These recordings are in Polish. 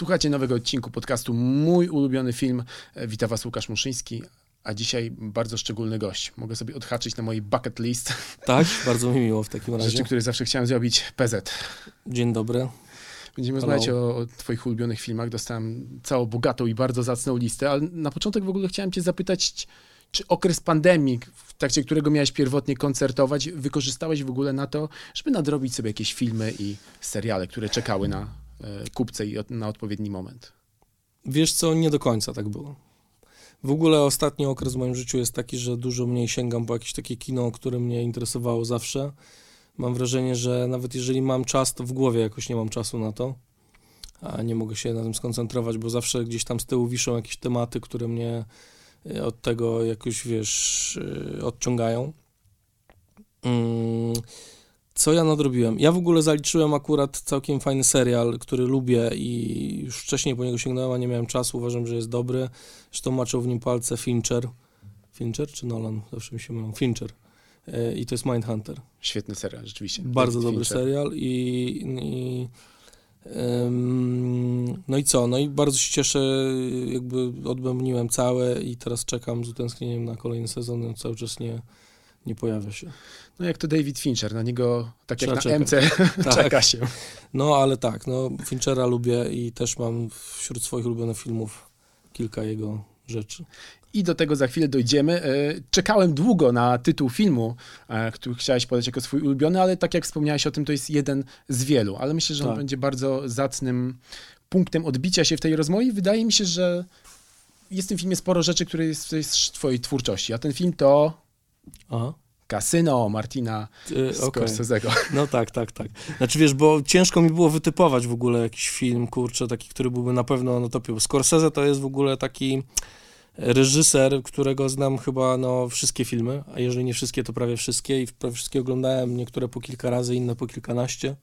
Słuchajcie nowego odcinku podcastu Mój ulubiony film. E, Witam Was Łukasz Muszyński, a dzisiaj bardzo szczególny gość. Mogę sobie odhaczyć na mojej bucket list Tak, bardzo mi miło w takim razie. rzeczy, które zawsze chciałem zrobić. PZ. Dzień dobry. Będziemy Hello. rozmawiać o, o Twoich ulubionych filmach. Dostałem całą bogatą i bardzo zacną listę, ale na początek w ogóle chciałem Cię zapytać, czy okres pandemii, w trakcie którego miałeś pierwotnie koncertować, wykorzystałeś w ogóle na to, żeby nadrobić sobie jakieś filmy i seriale, które czekały na kupce i na odpowiedni moment? Wiesz co, nie do końca tak było. W ogóle ostatni okres w moim życiu jest taki, że dużo mniej sięgam po jakieś takie kino, które mnie interesowało zawsze. Mam wrażenie, że nawet jeżeli mam czas, to w głowie jakoś nie mam czasu na to, a nie mogę się na tym skoncentrować, bo zawsze gdzieś tam z tyłu wiszą jakieś tematy, które mnie y, od tego jakoś, wiesz, y, odciągają. Mm, Co ja nadrobiłem? Ja w ogóle zaliczyłem akurat całkiem fajny serial, który lubię i już wcześniej po niego sięgnąłem, a nie miałem czasu. Uważam, że jest dobry. Zresztą maczał w nim palce Fincher. Fincher czy Nolan? Zawsze mi się mylą. Fincher. E, I to jest Mindhunter. Świetny serial, rzeczywiście. Bardzo David dobry Fincher. serial i, i no i co? No i bardzo się cieszę, jakby odbębniłem całe i teraz czekam z utęsknieniem na kolejny sezon, on cały czas nie, nie pojawia się. No jak to David Fincher, na niego tak jak Trzeba na czekać. MC Tak. czeka się. No ale tak, no Finchera lubię i też mam wśród swoich ulubionych filmów kilka jego rzeczy. I do tego za chwilę dojdziemy. E, Czekałem długo na tytuł filmu, e, który chciałeś podać jako swój ulubiony, ale tak jak wspomniałeś o tym, to jest jeden z wielu. Ale myślę, że on Tak. będzie bardzo zacnym punktem odbicia się w tej rozmowie. Wydaje mi się, że jest w tym filmie sporo rzeczy, które jest z twojej twórczości. A ten film to Aha. Kasyno Martina Yy, okej. Scorsese'ego. No tak, tak, tak. Znaczy wiesz, bo ciężko mi było wytypować w ogóle jakiś film, kurczę, taki, który byłby na pewno na topie. Scorsese to jest w ogóle taki reżyser, którego znam chyba no, wszystkie filmy, a jeżeli nie wszystkie, to prawie wszystkie i prawie wszystkie oglądałem, niektóre po kilka razy, inne po kilkanaście.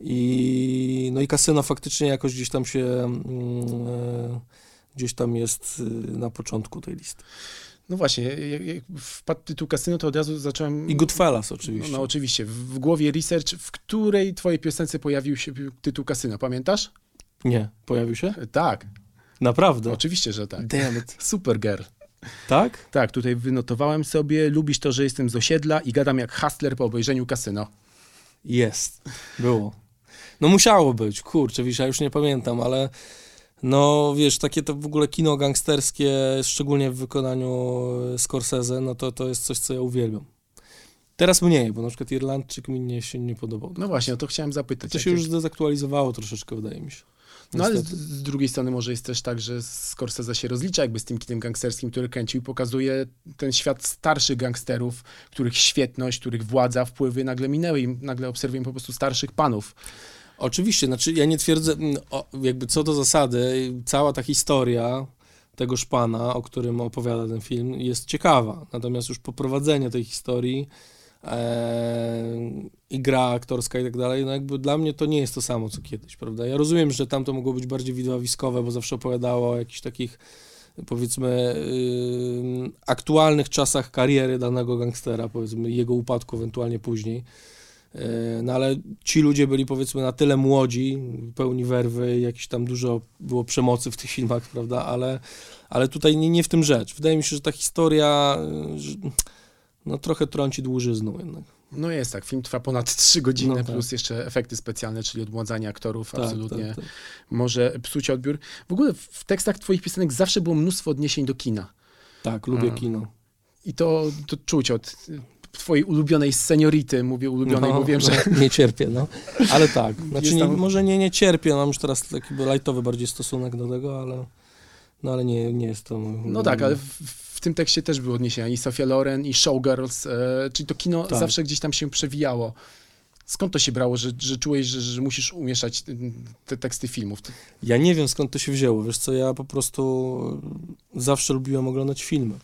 I no i Kasyno faktycznie jakoś gdzieś tam się e, gdzieś tam jest y, na początku tej listy. No właśnie, jak, jak wpadł tytuł Kasyno, to od razu zacząłem... I Goodfellas No, oczywiście. no oczywiście, w, głowie research, w której twojej piosence pojawił się tytuł Kasyno, pamiętasz? Nie, pojawił się? E, Tak, Naprawdę? oczywiście, że tak. Damn it. Supergirl. Tak? Tak, tutaj wynotowałem sobie, lubisz to, że jestem z osiedla i gadam jak hustler po obejrzeniu kasyno. Jest. Było. No musiało być, kurczę, wiesz, ja już nie pamiętam, ale no wiesz, takie to w ogóle kino gangsterskie, szczególnie w wykonaniu Scorsese, no to, to jest coś, co ja uwielbiam. Teraz mniej, bo na przykład Irlandczyk mi nie, się nie podobał. No właśnie, o to chciałem zapytać. to się już zdezaktualizowało troszeczkę, wydaje mi się. No ale z, z drugiej strony może jest też tak, że Scorsese się rozlicza jakby z tym kinem gangsterskim, który kręcił i pokazuje ten świat starszych gangsterów, których świetność, których władza, wpływy nagle minęły i nagle obserwujemy po prostu starszych panów. Oczywiście, znaczy ja nie twierdzę, mm, jakby co do zasady, cała ta historia tegoż pana, o którym opowiada ten film, jest ciekawa. Natomiast już poprowadzenie tej historii e, i gra aktorska i tak dalej, no jakby dla mnie to nie jest to samo, co kiedyś, prawda? Ja rozumiem, że tam to mogło być bardziej widowiskowe, bo zawsze opowiadało o jakichś takich powiedzmy aktualnych czasach kariery danego gangstera, powiedzmy jego upadku ewentualnie później. E, No ale ci ludzie byli powiedzmy na tyle młodzi, pełni werwy, jakieś tam dużo było przemocy w tych filmach, prawda, ale, ale tutaj nie, nie w tym rzecz. Wydaje mi się, że ta historia że, no trochę trąci dłużyzną jednak. No jest tak, film trwa ponad 3 godziny, No tak. plus jeszcze efekty specjalne, czyli odmładzanie aktorów, Tak, absolutnie tak, tak. może psuć odbiór. W ogóle w tekstach twoich piosenek zawsze było mnóstwo odniesień do kina. tak, lubię A. kino. I to, to czuć od twojej ulubionej seniority, mówię ulubionej, bo wiem, że no, Nie cierpię, no. Ale tak. Znaczy, nie, może nie, nie cierpię, mam już teraz taki lightowy bardziej stosunek do tego, ale, no, ale nie, nie jest to No tak, ale w, w tym tekście też były odniesienia i Sofia Loren, i Showgirls, e, czyli to kino Tak. zawsze gdzieś tam się przewijało. Skąd to się brało, że, że czułeś, że, że musisz umieszać te teksty filmów? Ja nie wiem skąd to się wzięło. Wiesz co, ja po prostu zawsze lubiłem oglądać filmy.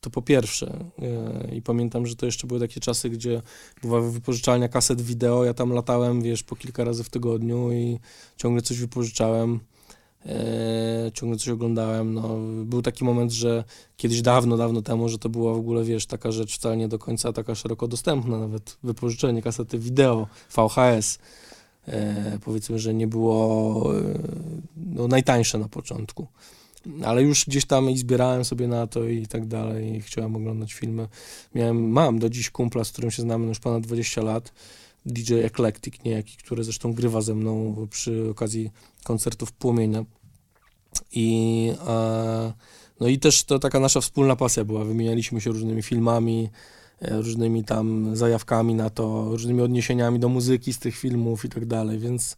To po pierwsze. E, I pamiętam, że to jeszcze były takie czasy, gdzie była wypożyczalnia kaset wideo. Ja tam latałem, wiesz, po kilka razy w tygodniu i ciągle coś wypożyczałem. E, ciągle coś oglądałem. No, był taki moment, że kiedyś dawno, dawno temu, że to była w ogóle, wiesz, taka rzecz wcale nie do końca taka szeroko dostępna, nawet wypożyczenie kasety wideo, VHS. e, powiedzmy, że nie było no, najtańsze na początku. Ale już gdzieś tam i zbierałem sobie na to i tak dalej, i chciałem oglądać filmy. Miałem, mam do dziś kumpla, z którym się znamy już ponad 20 lat, DJ Eclectic niejaki, który zresztą grywa ze mną przy okazji koncertów Płomienia. I, e, no i też to taka nasza wspólna pasja była. Wymienialiśmy się różnymi filmami, e, różnymi tam zajawkami na to, różnymi odniesieniami do muzyki z tych filmów i tak dalej, więc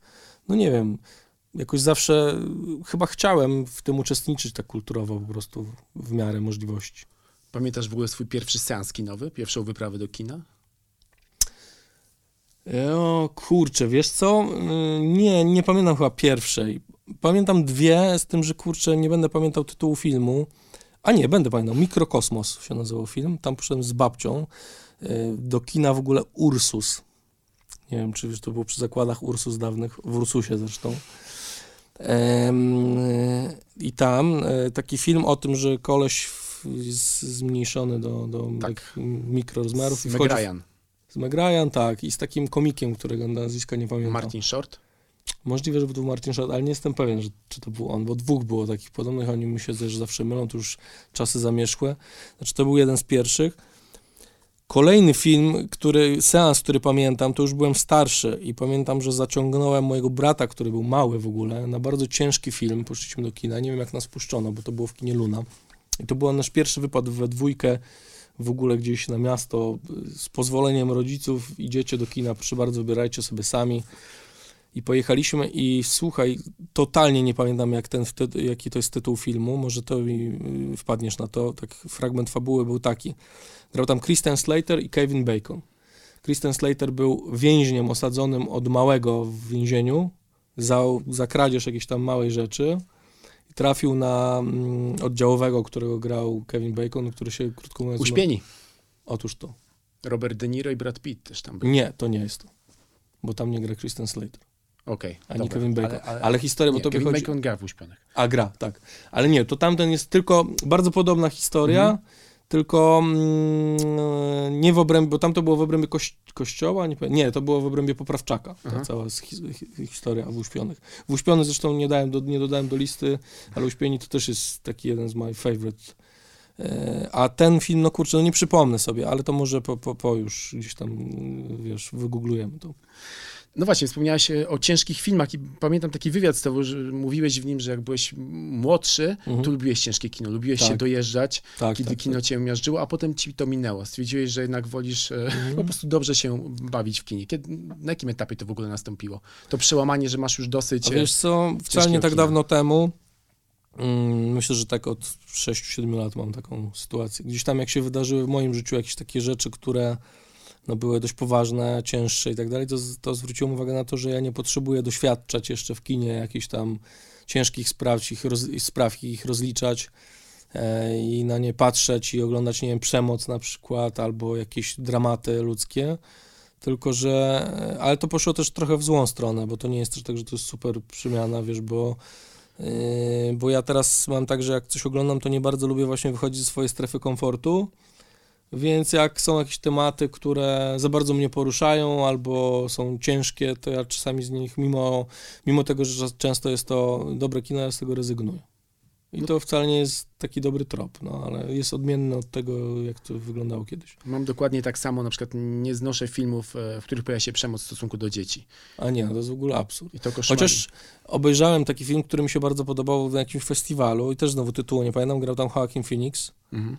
no nie wiem, jakoś zawsze chyba chciałem w tym uczestniczyć tak kulturowo po prostu w miarę możliwości. Pamiętasz w ogóle swój pierwszy seans kinowy, pierwszą wyprawę do kina? O kurczę, wiesz co? Y, nie, nie pamiętam chyba pierwszej. Pamiętam dwie, z tym, że kurczę, nie będę pamiętał tytułu filmu. A nie, będę pamiętał. Mikrokosmos się nazywał film. Tam poszedłem z babcią y, do kina w ogóle Ursus. Nie wiem, czy wiesz, to było przy zakładach Ursus dawnych, w Ursusie zresztą. I tam e, taki film o tym, że koleś jest zmniejszony do, do tak. mikrorozmiarów. Z Meg Ryan. Z Meg Ryan, tak. I z takim komikiem, którego nazwiska nie pamiętam. Martin Short? Możliwe, że był Martin Short, ale nie jestem pewien, że, czy to był on, bo dwóch było takich podobnych, oni mi się też zawsze mylą, to już czasy zamierzchłe. Znaczy, to był jeden z pierwszych. Kolejny film, który, seans, który pamiętam, to już byłem starszy i pamiętam, że zaciągnąłem mojego brata, który był mały w ogóle, na bardzo ciężki film. Poszliśmy do kina, nie wiem jak nas puszczono, bo to było w kinie Luna. I to był nasz pierwszy wypad we dwójkę w ogóle gdzieś na miasto. Z pozwoleniem rodziców idziecie do kina, proszę bardzo, wybierajcie sobie sami. I pojechaliśmy i słuchaj, totalnie nie pamiętam jak ten, jaki to jest tytuł filmu, może to mi y, wpadniesz na to, tak fragment fabuły był taki. Grał tam Kristen Slater i Kevin Bacon. Kristen Slater był więźniem osadzonym od małego w więzieniu za, za kradzież jakiejś tam małej rzeczy i trafił na mm, oddziałowego, którego grał Kevin Bacon, który się krótko mówiąc... Uśpieni. Otóż to. Robert De Niro i Brad Pitt też tam był. Nie, to nie jest to, bo tam nie gra Kristen Slater. Okej. Okay, a nie Kevin Bacon. Ale, ale, ale historia, nie, bo to Kevin chodzi... Bacon gra w Uśpionych. A gra, tak. Ale nie, to tamten jest tylko bardzo podobna historia. Mhm tylko mm, nie w obrębie, bo tam to było w obrębie koś, kościoła, nie, nie, to było w obrębie poprawczaka, ta cała hi, historia w Uśpionych. W Uśpionych zresztą nie, dałem do, nie dodałem do listy, ale Uśpieni to też jest taki jeden z my favorite. E, a ten film, no kurczę, no nie przypomnę sobie, ale to może po, po, po już gdzieś tam, wiesz, wygooglujemy to. No właśnie, wspomniałeś e, o ciężkich filmach i pamiętam taki wywiad z tobą, że mówiłeś w nim, że jak byłeś młodszy, mhm. to lubiłeś ciężkie kino, lubiłeś tak. się dojeżdżać, tak, kiedy tak, kino tak. cię miażdżyło, a potem ci to minęło. Stwierdziłeś, że jednak wolisz e, mhm. po prostu dobrze się bawić w kinie. Kiedy, na jakim etapie to w ogóle nastąpiło? To przełamanie, że masz już dosyć... A wiesz co, wcale nie tak kina. dawno temu, mm, myślę, że tak od 6-7 lat mam taką sytuację. Gdzieś tam jak się wydarzyły w moim życiu jakieś takie rzeczy, które no, były dość poważne, cięższe i tak dalej, to, to zwróciłem uwagę na to, że ja nie potrzebuję doświadczać jeszcze w kinie jakichś tam ciężkich spraw, ich, roz, spraw ich rozliczać e, i na nie patrzeć i oglądać, nie wiem, przemoc na przykład albo jakieś dramaty ludzkie, tylko że, e, ale to poszło też trochę w złą stronę, bo to nie jest też tak, że to jest super przemiana, wiesz, bo yy, bo ja teraz mam tak, że jak coś oglądam, to nie bardzo lubię właśnie wychodzić ze swojej strefy komfortu, więc jak są jakieś tematy, które za bardzo mnie poruszają albo są ciężkie, to ja czasami z nich, mimo, mimo tego, że często jest to dobre kino, ja z tego rezygnuję. I to wcale nie jest taki dobry trop, no, ale jest odmienny od tego, jak to wyglądało kiedyś. Mam dokładnie tak samo, na przykład nie znoszę filmów, e, w których pojawia się przemoc w stosunku do dzieci. A nie, no to jest w ogóle absurd. I to Chociaż obejrzałem taki film, który mi się bardzo podobał w jakimś festiwalu i też znowu tytułu nie pamiętam, grał tam Joaquin Phoenix. Mhm.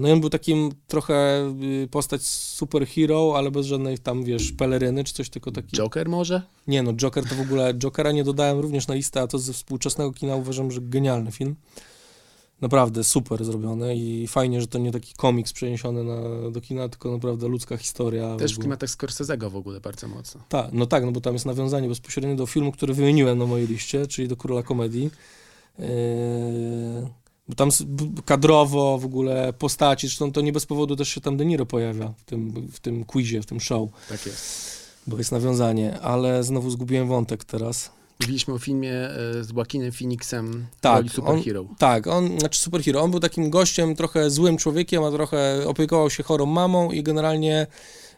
No i on był takim trochę y, postać superhero, ale bez żadnej tam, wiesz, peleryny czy coś, tylko taki... Joker może? Nie no, Joker to w ogóle... Jokera nie dodałem również na listę, a to ze współczesnego kina uważam, że genialny film. Naprawdę super zrobiony i fajnie, że to nie taki komiks przeniesiony na, do kina, tylko naprawdę ludzka historia. Też w, w klimatach Scorsese'ego w ogóle bardzo mocno. Tak, no tak, no bo tam jest nawiązanie bezpośrednio do filmu, który wymieniłem na mojej liście, czyli do Króla Komedii. Tam kadrowo w ogóle postaci, zresztą to nie bez powodu też się tam De Niro pojawia w tym, w tym quizie, w tym show. Tak jest. Bo jest nawiązanie, ale znowu zgubiłem wątek teraz. Mówiliśmy o filmie e, z Joaquinem Phoenixem, tak, superhero. On, tak, on, znaczy superhero, on był takim gościem, trochę złym człowiekiem, a trochę opiekował się chorą mamą i generalnie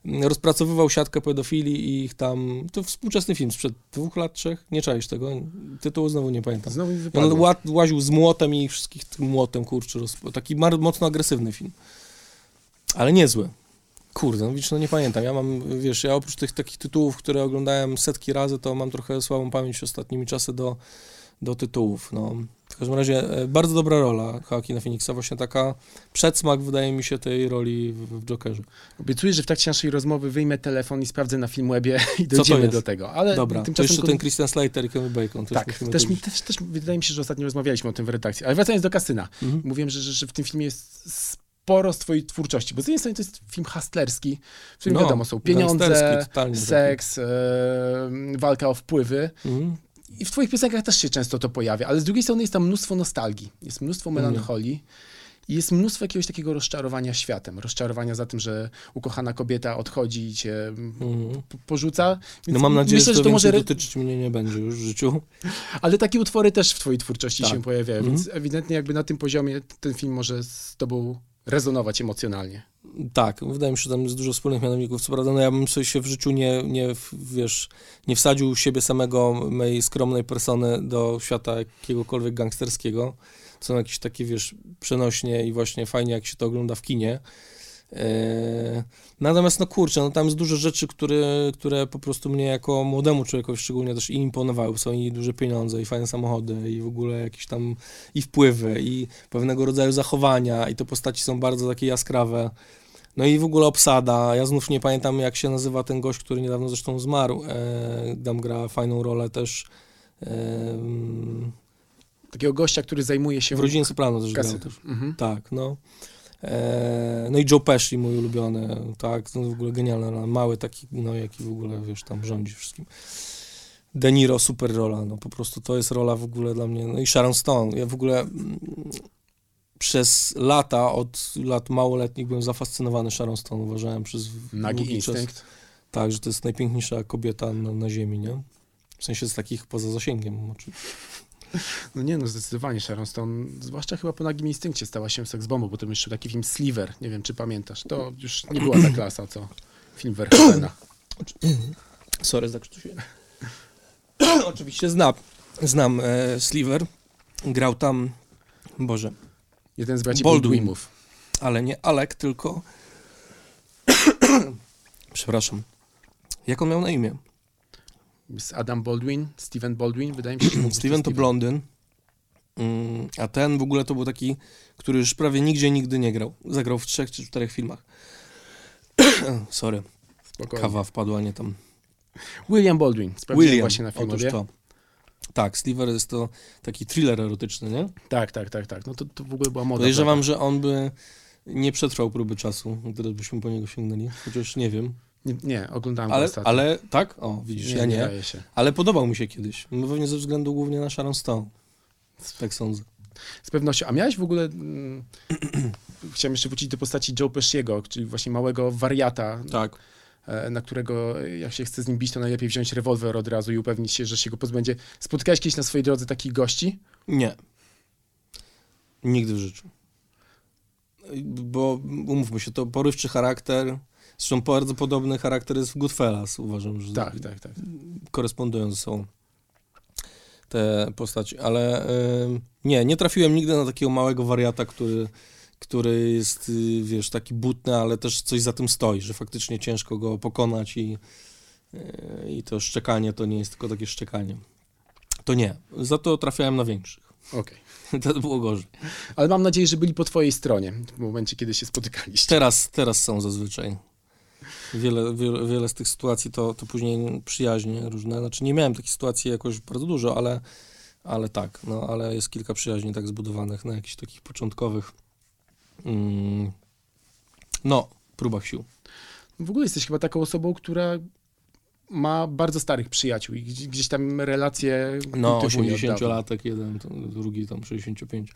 rozpracowywał siatkę pedofilii i ich tam, to współczesny film sprzed dwóch lat, trzech, nie czaisz tego, tytułu znowu nie pamiętam. Znowu On ła, łaził z młotem i ich wszystkich tym młotem, kurczę, roz... taki mocno agresywny film. Ale niezły. Kurde, no widzisz, no nie pamiętam. Ja mam, wiesz, ja oprócz tych takich tytułów, które oglądałem setki razy, to mam trochę słabą pamięć ostatnimi czasy do, do tytułów, no. W każdym razie e, bardzo dobra rola Joaquina Phoenixa, właśnie taka przedsmak, wydaje mi się, tej roli w, w Jokerze. Obiecuję, że w trakcie naszej rozmowy wyjmę telefon i sprawdzę na Filmwebie i to dojdziemy do tego. Ale Dobra, to tymczasem jeszcze ten Christian Slater i Kevin Bacon. Też Tak, też, to mi, też, też wydaje mi się, że ostatnio rozmawialiśmy o tym w redakcji. Ale wracając do kasyna. Mhm. Mówiłem, że, że, że w tym filmie jest sporo z twojej twórczości, bo z jednej strony to jest film hustlerski, w którym No, wiadomo, są pieniądze, seks, e, walka o wpływy. Mhm. I w twoich piosenkach też się często to pojawia, ale z drugiej strony jest tam mnóstwo nostalgii, jest mnóstwo Mhm. melancholii i jest mnóstwo jakiegoś takiego rozczarowania światem, rozczarowania za tym, że ukochana kobieta odchodzi i cię Mhm. porzuca. Więc No mam nadzieję, myślę, że to, to może... dotyczyć mnie nie będzie już w życiu. Ale takie utwory też w twojej twórczości Tak. się pojawiają, Mhm. więc ewidentnie jakby na tym poziomie ten film może z tobą rezonować emocjonalnie. Tak, wydaje mi się, że tam jest dużo wspólnych mianowników. Co prawda, no ja bym sobie się w życiu nie, nie, wiesz, nie wsadził siebie samego, mojej skromnej persony do świata jakiegokolwiek gangsterskiego. Są jakieś takie, wiesz, przenośnie i właśnie fajnie, jak się to ogląda w kinie. Eee, natomiast, no kurczę, no tam jest dużo rzeczy, które, które po prostu mnie jako młodemu człowiekowi szczególnie też i imponowały. Są i duże pieniądze, i fajne samochody, i w ogóle jakieś tam i wpływy, i pewnego rodzaju zachowania, i te postaci są bardzo takie jaskrawe. No i w ogóle obsada. Ja znów nie pamiętam, jak się nazywa ten gość, który niedawno zresztą zmarł. E, tam gra fajną rolę też. E, Takiego gościa, który zajmuje się... w Rodzinie Soprano też grał też. Mhm. Tak, no. E, no i Joe Pesci, mój ulubiony, tak, no w ogóle genialny, mały taki, no jaki w ogóle, wiesz, tam rządzi wszystkim. De Niro, super rola, no po prostu to jest rola w ogóle dla mnie, no i Sharon Stone, ja w ogóle przez lata, od lat małoletnich byłem zafascynowany Sharon Stone, uważałem przez Nagi długi czas, instynkt. tak, że to jest najpiękniejsza kobieta na, na ziemi, nie? W sensie z takich poza zasięgiem, oczywiście. No nie no, zdecydowanie Sharon Stone, zwłaszcza chyba po nagim instynkcie stała się seksbombą, bo potem jeszcze taki film Sliver, nie wiem czy pamiętasz, to już nie była ta klasa, co film Verhoevena. Sorry, zakrztusiłem. Oczywiście znam, znam e, Sliver. Grał tam, Boże, Jeden z braci Baldwin. Baldwinów. ale nie Alek, tylko... Przepraszam. Jak on miał na imię? Adam Baldwin, Steven Baldwin, wydaje mi się, że Steven to blondyn. Mm, a ten w ogóle to był taki, który już prawie nigdzie nigdy nie grał. Zagrał w trzech czy czterech filmach. Sorry, Spokojnie. kawa wpadła, nie tam. William Baldwin, sprawdziłem William, właśnie na otóż filmowie. to. Tak, Sliver jest to taki thriller erotyczny, nie? Tak, tak, tak, tak. No to, to w ogóle była moda. Podejrzewam, że on by nie przetrwał próby czasu, gdy byśmy po niego sięgnęli, chociaż nie wiem. Nie, nie oglądałem go Ale, ostatnio. ale tak? O, widzisz, ja nie. się. Ale podobał mi się kiedyś. No Pewnie ze względu głównie na Sharon Stone. Tak sądzę. Z pewnością. A miałeś w ogóle... Mm, chciałem jeszcze wrócić do postaci Joe Pesciego, czyli właśnie małego wariata, Tak. E, na którego e, jak się chce z nim bić, to najlepiej wziąć rewolwer od razu i upewnić się, że się go pozbędzie. Spotkałeś kiedyś na swojej drodze takich gości? Nie. Nigdy w życiu. Bo umówmy się, to porywczy charakter. Zresztą bardzo podobny charakter jest w Goodfellas, uważam, że Tak, tak, tak. korespondują ze sobą te postaci, ale nie, nie trafiłem nigdy na takiego małego wariata, który, który jest, y, wiesz, taki butny, ale też coś za tym stoi, że faktycznie ciężko go pokonać i, y, i to szczekanie to nie jest tylko takie szczekanie. To nie. Za to trafiałem na większych. Okej. To było gorzej. Ale mam nadzieję, że byli po twojej stronie w momencie, kiedy się spotykaliście. Teraz, teraz są zazwyczaj. Wiele, wiele, wiele z tych sytuacji to, to później przyjaźnie różne. Znaczy nie miałem takich sytuacji jakoś bardzo dużo, ale, ale tak, no ale jest kilka przyjaźni tak zbudowanych na jakichś takich początkowych no, próbach sił. W ogóle jesteś chyba taką osobą, która ma bardzo starych przyjaciół i gdzieś, tam relacje No, kultywuje od dawna. 80-latek jeden, drugi tam 65.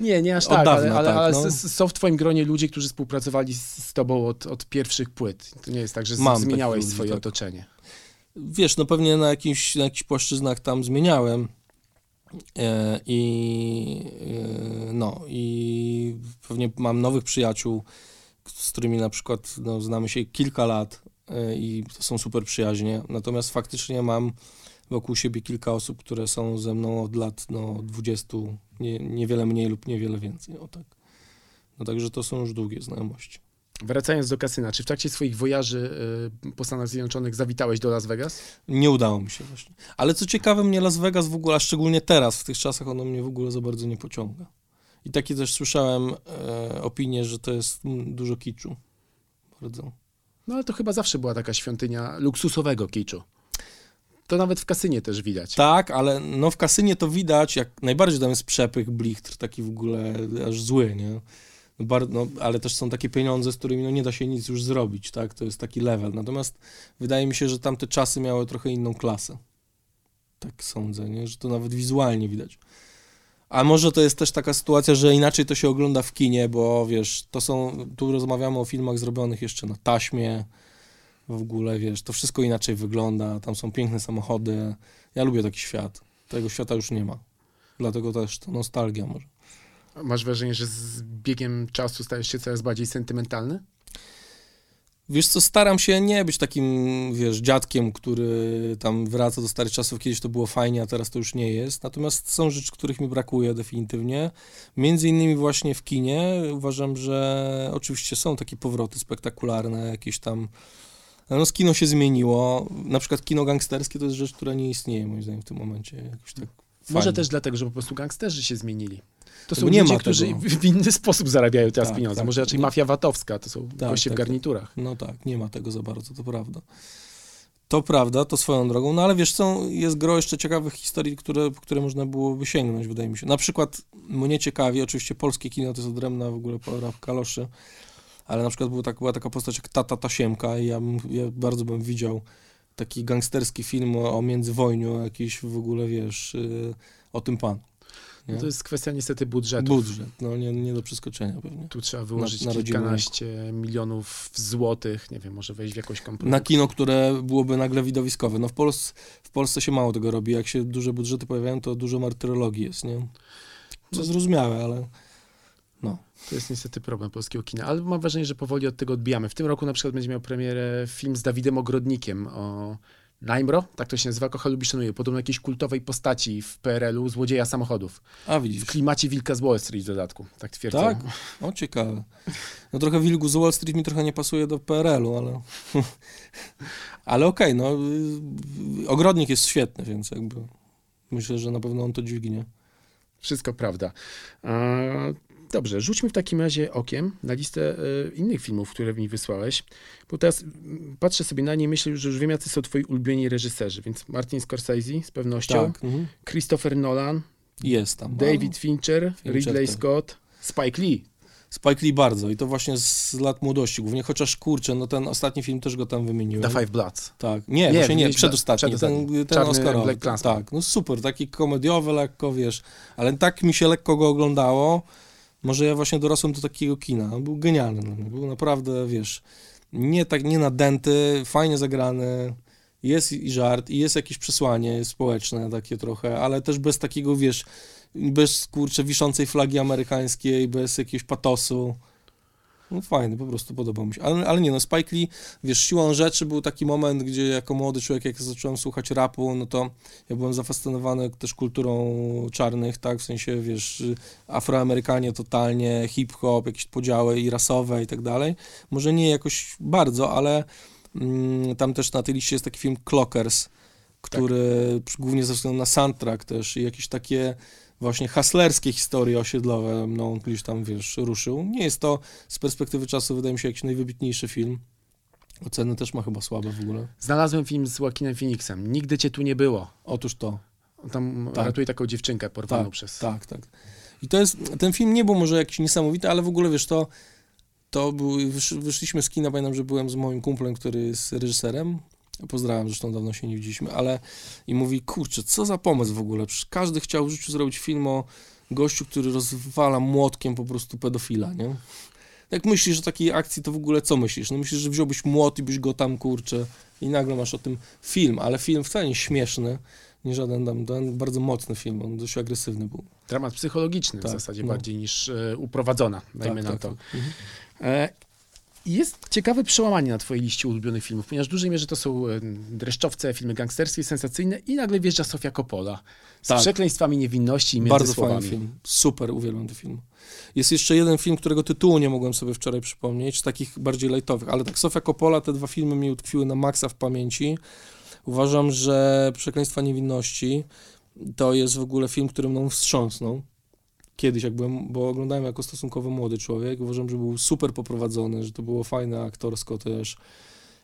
Nie, nie aż tak, dawna, ale, ale, tak, ale no. są w twoim gronie ludzie, którzy współpracowali z, tobą od, od pierwszych płyt. To nie jest tak, że Mam zmieniałeś ludzi, swoje tak. otoczenie. Wiesz, no pewnie na jakichś, na jakichś płaszczyznach tam zmieniałem i e, no i pewnie mam nowych przyjaciół, z którymi na przykład no, znamy się kilka lat y, i są super przyjaźnie. Natomiast faktycznie mam wokół siebie kilka osób, które są ze mną od lat no, 20, nie, niewiele mniej lub niewiele więcej. O tak. No także to są już długie znajomości. Wracając do kasyna, czy w trakcie swoich wojaży y, po Stanach Zjednoczonych zawitałeś do Las Vegas? Nie udało mi się właśnie. Ale co ciekawe, mnie Las Vegas w ogóle, a szczególnie teraz, w tych czasach, ono mnie w ogóle za bardzo nie pociąga. I takie też słyszałem e, opinie, że to jest mm, dużo kiczu. Bardzo. No ale to chyba zawsze była taka świątynia luksusowego kiczu. To nawet w kasynie też widać. Tak, ale no w kasynie to widać, jak najbardziej tam jest przepych, blichtr, taki w ogóle aż zły, nie? No, bar, no, ale też są takie pieniądze, z którymi no, nie da się nic już zrobić, tak? To jest taki level. Natomiast wydaje mi się, że tamte czasy miały trochę inną klasę. Tak sądzę, nie? Że to nawet wizualnie widać. A może to jest też taka sytuacja, że inaczej to się ogląda w kinie, bo wiesz, to są, tu rozmawiamy o filmach zrobionych jeszcze na taśmie, w ogóle, wiesz, to wszystko inaczej wygląda, tam są piękne samochody. Ja lubię taki świat. Tego świata już nie ma. Dlatego też to nostalgia może. Masz wrażenie, że z biegiem czasu stajesz się coraz bardziej sentymentalny? Wiesz co, staram się nie być takim, wiesz, dziadkiem, który tam wraca do starych czasów. Kiedyś to było fajnie, a teraz to już nie jest. Natomiast są rzeczy, których mi brakuje definitywnie. Między innymi właśnie w kinie uważam, że oczywiście są takie powroty spektakularne, jakieś tam... No, z kino się zmieniło. Na przykład kino gangsterskie to jest rzecz, która nie istnieje, moim zdaniem, w tym momencie. Jakoś tak Może fajnie. też dlatego, że po prostu gangsterzy się zmienili. To są nie ludzie, ma którzy w inny sposób zarabiają teraz Tak, pieniądze. tak. Może raczej Nie. mafia VAT-owska, to są Tak, goście w tak, tak. garniturach. No tak, nie ma tego za bardzo, to prawda. To prawda, to swoją drogą, no ale wiesz, są, jest gro jeszcze ciekawych historii, które, które można byłoby sięgnąć, wydaje mi się. Na przykład mnie ciekawi, oczywiście polskie kino to jest odrębna w ogóle pora w kaloszy, ale na przykład była, tak, była taka postać jak Tata Tasiemka i ja, bym, ja bardzo bym widział taki gangsterski film o, o międzywojniu, jakiś w ogóle, wiesz, y, o tym pan. No to jest kwestia niestety budżetu. Budżet, no nie, nie do przeskoczenia pewnie. Tu trzeba wyłożyć na rodzimy kilkanaście milionów złotych, nie wiem, może wejść w jakąś kompromis. na kino, które byłoby nagle widowiskowe. No w, Pols w Polsce się mało tego robi. Jak się duże budżety pojawiają, to dużo martyrologii jest, nie? Co No. zrozumiałe, ale. To jest niestety problem polskiego kina, ale mam wrażenie, że powoli od tego odbijamy. W tym roku na przykład będzie miał premierę film z Dawidem Ogrodnikiem o Najmro, tak to się nazywa, Kocha lubi szanuje, podobno jakiejś kultowej postaci w PRL-u, złodzieja samochodów. A W widzisz. klimacie Wilka z Wall Street w dodatku, tak twierdzą. Tak? O, ciekawe. No trochę Wilgu z Wall Street mi trochę nie pasuje do PRL-u, ale... ale okej, no. y, Ogrodnik jest świetny, więc jakby myślę, że na pewno on to dźwignie. Wszystko prawda. Dobrze, rzućmy w takim razie okiem na listę e, innych filmów, które mi wysłałeś, bo teraz patrzę sobie na nie i myślę, że już wiem, jacy są twoi ulubieni reżyserzy, więc Martin Scorsese z pewnością, Tak. Mhm. Christopher Nolan, Jest tam. David Fincher, Fincher Ridley tak. Scott, Spike Lee. Spike Lee bardzo i to właśnie z lat młodości głównie, chociaż kurczę, no ten ostatni film też go tam wymieniłem. The Five Bloods. Tak, nie, Nie, nie, przedostatni, przedostatni. ten, ten Czarny Oscarowy. Black Klansman. Tak, no super, taki komediowy lekko, wiesz, ale tak mi się lekko go oglądało, może ja właśnie dorosłem do takiego kina, on był genialny, był naprawdę, wiesz, nie tak, nie nadęty, fajnie zagrany, jest i żart, i jest jakieś przesłanie społeczne takie trochę, ale też bez takiego, wiesz, bez, kurczę, wiszącej flagi amerykańskiej, bez jakiegoś patosu. No fajny, po prostu podobał mi się. Ale, ale nie, no Spike Lee, wiesz, siłą rzeczy był taki moment, gdzie jako młody człowiek, jak zacząłem słuchać rapu, no to ja byłem zafascynowany też kulturą czarnych, tak, w sensie, wiesz, afroamerykanie totalnie, hip-hop, jakieś podziały i rasowe i tak dalej. Może nie jakoś bardzo, ale mm, tam też na tej liście jest taki film Clockers, który przy- głównie ze względu na soundtrack też i jakieś takie właśnie haslerskie historie osiedlowe mną gdzieś tam, wiesz, ruszył. Nie jest to z perspektywy czasu, wydaje mi się, jakiś najwybitniejszy film. Oceny też ma chyba słabe w ogóle. Znalazłem film z Joaquinem Phoenixem. Nigdy cię tu nie było. Otóż to. Tam Tak. ratuje taką dziewczynkę porwaną Tak, przez... tak, tak. I to jest, ten film nie był może jakiś niesamowity, ale w ogóle, wiesz, to, to był, wysz, wyszliśmy z kina, pamiętam, że byłem z moim kumplem, który jest reżyserem, pozdrawiam, zresztą dawno się nie widzieliśmy, ale i mówi, kurczę, co za pomysł w ogóle, przecież każdy chciał w życiu zrobić film o gościu, który rozwala młotkiem po prostu pedofila, nie? Jak myślisz o takiej akcji, to w ogóle co myślisz? No myślisz, że wziąłbyś młot i byś go tam, kurczę, i nagle masz o tym film, ale film wcale nie śmieszny, nie żaden tam, ten bardzo mocny film, on dość agresywny był. Dramat psychologiczny Tak, w zasadzie no. bardziej niż e, uprowadzona, dajmy tak, na tak, to. tak. Mhm. Jest ciekawe przełamanie na twojej liście ulubionych filmów, ponieważ w dużej mierze to są e, dreszczowce, filmy gangsterskie, sensacyjne i nagle wjeżdża Sofia Coppola z Tak. przekleństwami niewinności i między Bardzo słowami. fajny film. Super, uwielbiam ten film. Jest jeszcze jeden film, którego tytułu nie mogłem sobie wczoraj przypomnieć, z takich bardziej lajtowych, ale tak Sofia Coppola, te dwa filmy mi utkwiły na maksa w pamięci. Uważam, że Przekleństwa Niewinności to jest w ogóle film, który mną wstrząsnął. Kiedyś, jak byłem, bo oglądałem jako stosunkowo młody człowiek, uważam, że był super poprowadzony, że to było fajne aktorsko też.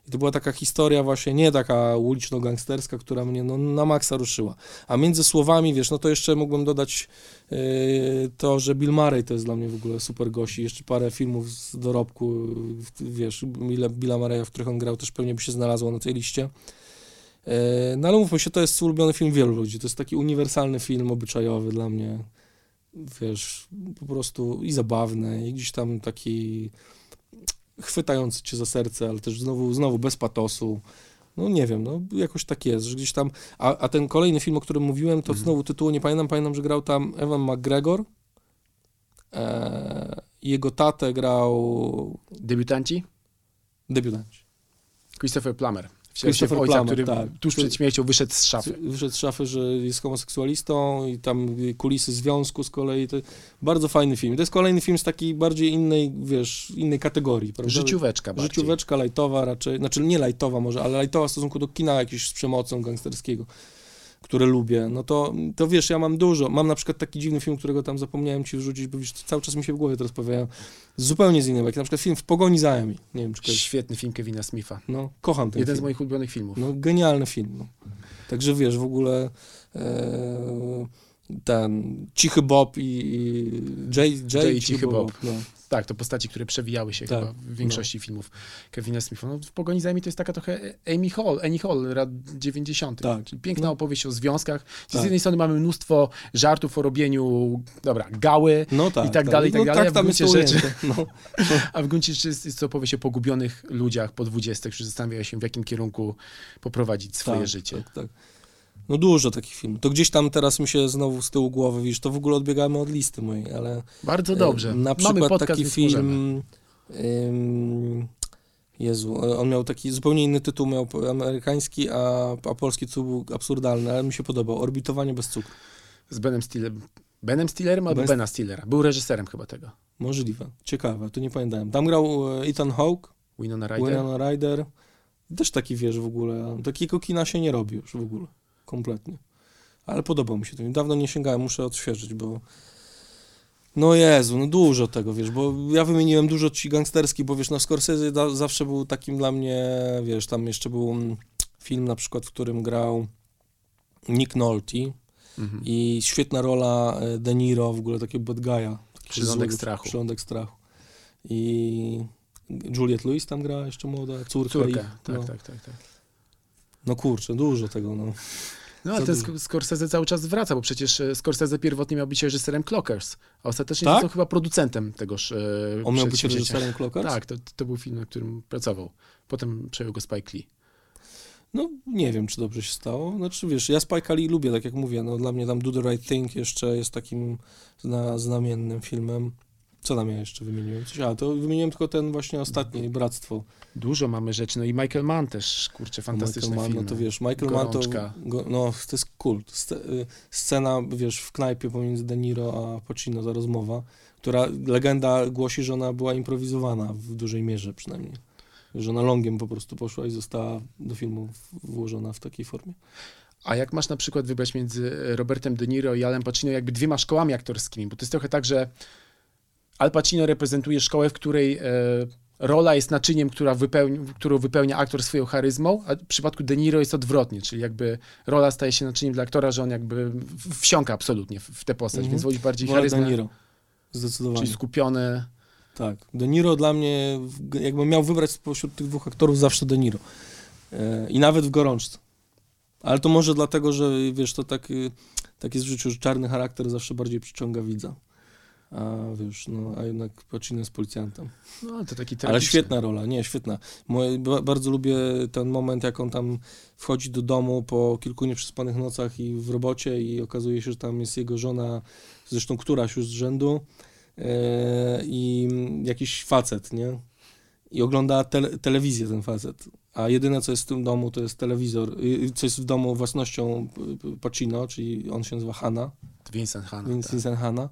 I to była taka historia właśnie, nie taka uliczno-gangsterska, która mnie no, na maksa ruszyła. A między słowami, wiesz, no to jeszcze mógłbym dodać yy, to, że Bill Murray to jest dla mnie w ogóle super gość i jeszcze parę filmów z dorobku, wiesz, Billa, Billa Murraya, w których on grał, też pewnie by się znalazło na tej liście. Yy, no ale mówmy się, to jest ulubiony film wielu ludzi, to jest taki uniwersalny film obyczajowy dla mnie, wiesz, po prostu i zabawny, i gdzieś tam taki chwytający cię za serce, ale też znowu, znowu bez patosu. No nie wiem, no jakoś tak jest, że gdzieś tam, a, a ten kolejny film, o którym mówiłem, to Mhm. znowu tytułu nie pamiętam, pamiętam, że grał tam Evan McGregor, e, jego tatę grał Debiutanci? debiutanci. Christopher Plummer. W Christopher Christopher ojca, Plummer, który tak. tuż przed śmiercią wyszedł z szafy. Wyszedł z szafy, że jest homoseksualistą i tam kulisy związku z kolei. To bardzo fajny film. To jest kolejny film z takiej bardziej innej, wiesz, innej kategorii. Prawda? Życióweczka bardziej. Życióweczka lajtowa raczej, znaczy nie lajtowa może, ale lajtowa w stosunku do kina jakiegoś z przemocą gangsterskiego, które lubię. No to, to wiesz, ja mam dużo. Mam na przykład taki dziwny film, którego tam zapomniałem ci wrzucić, bo wiesz, cały czas mi się w głowie teraz pojawiają. Zupełnie z innej bajki. Na przykład film W pogoni za. Nie wiem, czy kojarzysz. Świetny film Kevina Smitha. No, kocham ten Jeden film. z moich ulubionych filmów. No, genialny film. No. Także wiesz, w ogóle e, ten Cichy Bob i, i Jay, Jay, Jay i Cichy Bob. No. Tak, to postaci, które przewijały się Tak, chyba w większości filmów Kevina Smitha. No, w Pogoni za Amy to jest taka trochę Amy Hall, Annie Hall, lat 90. Tak. Czyli piękna No. opowieść o związkach. Z Tak. jednej strony mamy mnóstwo żartów o robieniu, dobra, gały, No tak, I tak dalej, i tak no, dalej, a Tak w jest to gruncie rzeczy-. No. a w gruncie rzeczy jest, jest to opowieść o pogubionych ludziach po 20, którzy zastanawiają się, w jakim kierunku poprowadzić swoje tak, życie. Tak, tak. No dużo takich filmów. To gdzieś tam teraz mi się znowu z tyłu głowy, widzisz, to w ogóle odbiegamy od listy mojej, ale... Bardzo dobrze. e, Na Mamy przykład podcast, taki film... Ym, Jezu, e, on miał taki zupełnie inny tytuł, miał amerykański, a, a polski tytuł był absurdalny, ale mi się podobał. Orbitowanie bez cukru. Z Benem Stillerem. Benem Stillerem albo Bez- Bena Stillera. Był reżyserem chyba tego. Możliwe. Ciekawe, to nie pamiętałem. Tam grał e, Ethan Hawke, Winona Ryder. Winona Ryder. Też taki, wiesz, w ogóle, takiego kina się nie robi już w ogóle, kompletnie. Ale podobał mi się to. Dawno nie sięgałem, muszę odświeżyć, bo no Jezu, no dużo tego, wiesz, bo ja wymieniłem dużo ci gangsterskich, bo wiesz, no Scorsese da, zawsze był takim dla mnie, wiesz, tam jeszcze był mm, film na przykład, w którym grał Nick Nolte Mhm. i świetna rola e, De Niro, w ogóle takiego bad guy'a. Przyrządek złego- strachu. Przyrządek strachu. I Juliette Lewis tam gra jeszcze młoda, córka. Córkę. ich, Tak, no. tak, tak, tak. no kurczę, dużo tego, no. No ale ten dużo. Scorsese cały czas wraca, bo przecież e, Scorsese pierwotnie miał być reżyserem Clockers, a ostatecznie Tak? został chyba producentem tegoż e, On miał być reżyserem Clockers? Tak, to, to był film, na którym pracował. Potem przejął go Spike Lee. No, nie wiem, czy dobrze się stało. Znaczy, wiesz, ja Spike Lee lubię, tak jak mówię, no dla mnie tam Do The Right Thing jeszcze jest takim zna, znamiennym filmem. Co tam ja jeszcze wymieniłem? Coś, a, to wymieniłem tylko ten właśnie ostatni, Bractwo. Dużo mamy rzeczy, no i Michael Mann też, kurczę, fantastyczne Michael Mann, filmy. no to wiesz, Michael Mann to, Gorączka. go, no, to jest kult. Sce, y, scena, wiesz, w knajpie pomiędzy De Niro a Pacino, ta rozmowa, która, legenda głosi, że ona była improwizowana w dużej mierze przynajmniej. Że ona longiem po prostu poszła i została do filmu włożona w takiej formie. A jak masz na przykład wybrać między Robertem De Niro i Alem Pacino jakby dwiema szkołami aktorskimi, bo to jest trochę tak, że Al Pacino reprezentuje szkołę, w której e, rola jest naczyniem, która wypełni, którą wypełnia aktor swoją charyzmą, a w przypadku De Niro jest odwrotnie, czyli jakby rola staje się naczyniem dla aktora, że on jakby wsiąka absolutnie w, tę postać, Mhm. więc wodzi bardziej Wolę De charyzmę, Niro. Zdecydowanie. czyli skupiony. Tak. De Niro dla mnie, jakbym miał wybrać spośród tych dwóch aktorów, zawsze De Niro. E, I nawet w gorączce. Ale to może dlatego, że wiesz, to tak, y, tak jest w życiu, że czarny charakter zawsze bardziej przyciąga widza. A wiesz, no, a jednak Pacino jest policjantem. No, to taki Ale świetna rola, nie, świetna. Moje, ba- bardzo lubię ten moment, jak on tam wchodzi do domu po kilku nieprzespanych nocach i w robocie i okazuje się, że tam jest jego żona, zresztą któraś już z rzędu e, i jakiś facet, nie? i ogląda tele, telewizję ten facet. A jedyne, co jest w tym domu, to jest telewizor, y, co jest w domu własnością y, Pacino, czyli on się nazywa Hanna, Vincent Hanna. Vince- tak. Vincent Hanna, y,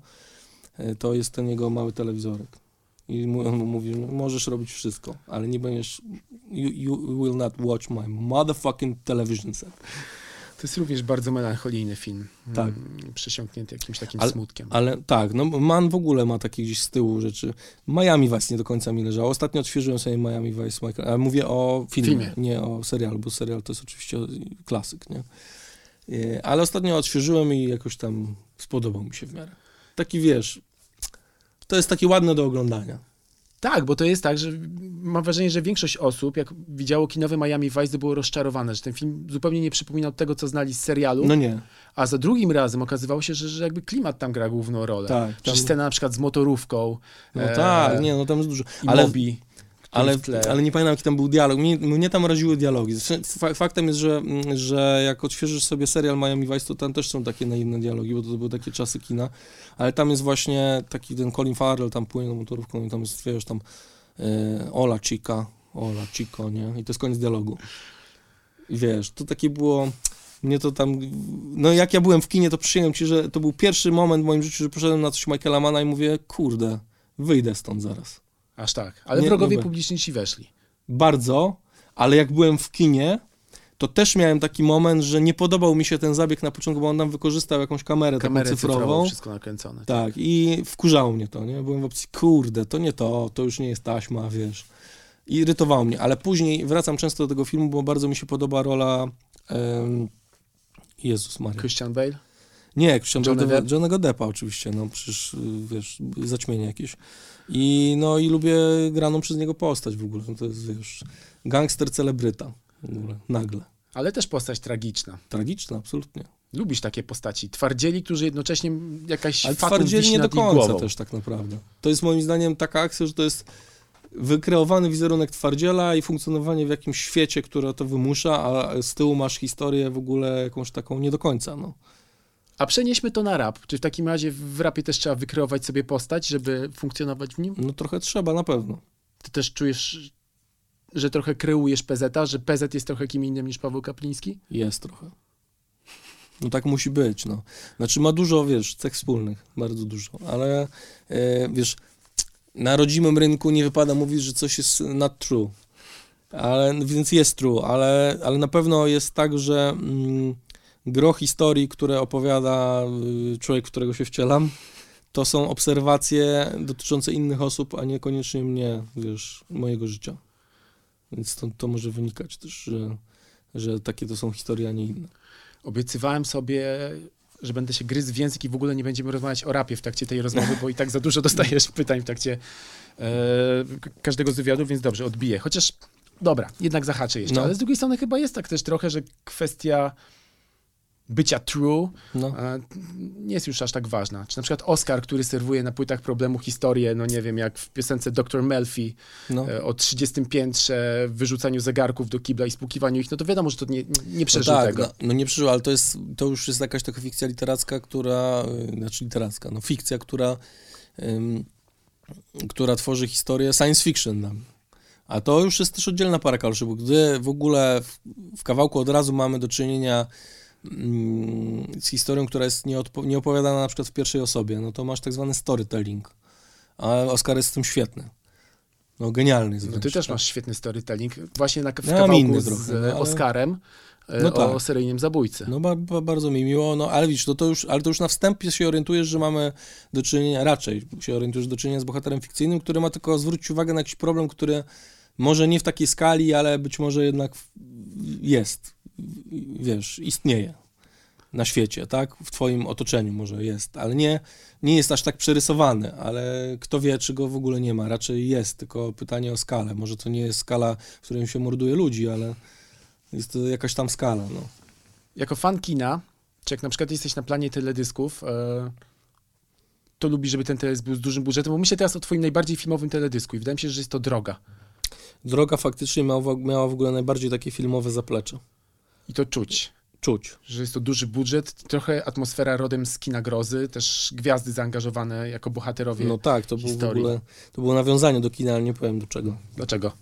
to jest ten jego mały telewizorek. I mu- on mu mówi, no, możesz robić wszystko, ale nie będziesz, you, you will not watch my motherfucking television set. To jest również bardzo melancholijny film. Tak. Mm, Przesiąknięty jakimś takim Ale- smutkiem. Ale tak, no Man w ogóle ma takie gdzieś z tyłu rzeczy. Miami Vice nie do końca mi leżało. Ostatnio odświeżyłem sobie Miami Vice, Michael, ale mówię o filmie, Filmie. nie o serialu, bo serial to jest oczywiście klasyk, nie? E, Ale ostatnio odświeżyłem i jakoś tam spodobał mi się w miarę. Taki, wiesz, to jest takie ładne do oglądania. Tak, bo to jest tak, że mam wrażenie, że większość osób, jak widziało kinowe Miami Vice, to było rozczarowane, że ten film zupełnie nie przypominał tego, co znali z serialu, No nie, a za drugim razem okazywało się, że, że jakby klimat tam gra główną rolę. tak. Tam, scena na przykład z motorówką no e, tak, nie, no tam jest dużo. i Ale Mobi, Ale, ale nie pamiętam, jaki tam był dialog. Mnie, mnie tam raziły dialogi. Fa- Faktem jest, że, mm, że jak odświeżysz sobie serial Miami Vice, to tam też są takie naiwne dialogi, bo to, to były takie czasy kina. Ale tam jest właśnie taki ten Colin Farrell, tam płynie motorówką i tam jest, wiesz, tam e, Ola Chica, Ola Chico, nie? I to jest koniec dialogu. I wiesz, to takie było... Mnie to tam... No jak ja byłem w kinie, to przysięgam ci, że to był pierwszy moment w moim życiu, że poszedłem na coś Michaela Mana i mówię, kurde, wyjdę stąd zaraz. Aż tak. Ale Nie, wrogowie nie publiczni ci weszli. bardzo, ale jak byłem w kinie, to też miałem taki moment, że nie podobał mi się ten zabieg na początku, bo on tam wykorzystał jakąś kamerę, Kamerę taką cyfrową. cyfrową, wszystko nakręcone. Tak, i wkurzało mnie to, nie? Byłem w opcji, kurde, to nie to, to już nie jest taśma, wiesz. I irytowało mnie, ale później wracam często do tego filmu, bo bardzo mi się podoba rola... em, Jezus Maria. Christian Bale? Nie, Christian Depp? Johnnego Deppa oczywiście, no przecież, y, wiesz, zaćmienie jakieś. I no i lubię graną przez niego postać w ogóle, no to jest, wiesz, gangster celebryta w ogóle, nagle. Ale też postać tragiczna. Tragiczna, absolutnie. Lubisz takie postaci. Twardzieli, którzy jednocześnie jakaś Ale twardzieli nie do końca też tak naprawdę. To jest moim zdaniem taka akcja, że to jest wykreowany wizerunek twardziela i funkcjonowanie w jakimś świecie, które to wymusza, a z tyłu masz historię w ogóle jakąś taką nie do końca, no. A przenieśmy to na rap. Czy w takim razie w rapie też trzeba wykreować sobie postać, żeby funkcjonować w nim? No trochę trzeba, na pewno. Ty też czujesz, że trochę kreujesz PZ, że PZ jest trochę kim innym niż Paweł Kapliński? Jest trochę. No tak musi być, no. Znaczy ma dużo, wiesz, cech wspólnych, bardzo dużo, ale e, wiesz, na rodzimym rynku nie wypada mówić, że coś jest not true. Ale, więc jest true, ale, ale na pewno jest tak, że mm, gro historii, które opowiada y, człowiek, w którego się wcielam, to są obserwacje dotyczące innych osób, a niekoniecznie mnie, wiesz, mojego życia. Więc stąd to może wynikać też, że, że takie to są historie, a nie inne. Obiecywałem sobie, że będę się gryzł w język i w ogóle nie będziemy rozmawiać o rapie w trakcie tej rozmowy, bo i tak za dużo dostajesz pytań w trakcie e, każdego z wywiadu, więc dobrze, odbiję. Chociaż, dobra, jednak zahaczę jeszcze. No. Ale z drugiej strony chyba jest tak też trochę, że kwestia bycia true No. e, nie jest już aż tak ważna. Czy na przykład Oscar, który serwuje na płytach problemu historię, no nie wiem, jak w piosence Dr. Melfi No. e, o 30 piętrze, wyrzucaniu zegarków do kibla i spłukiwaniu ich, no to wiadomo, że to nie, nie przeżył no tak, tego. No, no nie przeżył, ale to, jest, to już jest jakaś taka fikcja literacka, która, y, znaczy literacka, no fikcja, która, ym, która tworzy historię science fiction nam. A to już jest też oddzielna para kaloszy, bo gdy w ogóle w, w kawałku od razu mamy do czynienia z historią, która jest nieopowiadana na przykład w pierwszej osobie, no to masz tak zwany storytelling. A Oscar jest w tym świetny. No genialny jest No ty wręcz, też tak. masz świetny storytelling, właśnie na, w Ja kawałku z trochę, no, ale- Oscarem e, No o tak. seryjnym zabójcy. No ba, ba, bardzo mi miło, no ale widzisz, to, to już, ale to już na wstępie się orientujesz, że mamy do czynienia, raczej się orientujesz do czynienia z bohaterem fikcyjnym, który ma tylko zwrócić uwagę na jakiś problem, który może nie w takiej skali, ale być może jednak jest, wiesz, istnieje na świecie, tak? W twoim otoczeniu może jest, ale nie, nie jest aż tak przerysowany, ale kto wie, czy go w ogóle nie ma, raczej jest, tylko pytanie o skalę. Może to nie jest skala, w której się morduje ludzi, ale jest to jakaś tam skala, no. Jako fan kina, czy jak na przykład jesteś na planie teledysków, e, to lubisz, żeby ten teledysk był z dużym budżetem, bo myślę teraz o twoim najbardziej filmowym teledysku i wydaje mi się, że jest to droga. Droga faktycznie miała w ogóle najbardziej takie filmowe zaplecze. I to czuć. czuć. Że jest to duży budżet, trochę atmosfera rodem z kina grozy, też gwiazdy zaangażowane jako bohaterowie. No tak, to było w ogóle, to było nawiązanie do kina, ale nie powiem do czego. Dlaczego?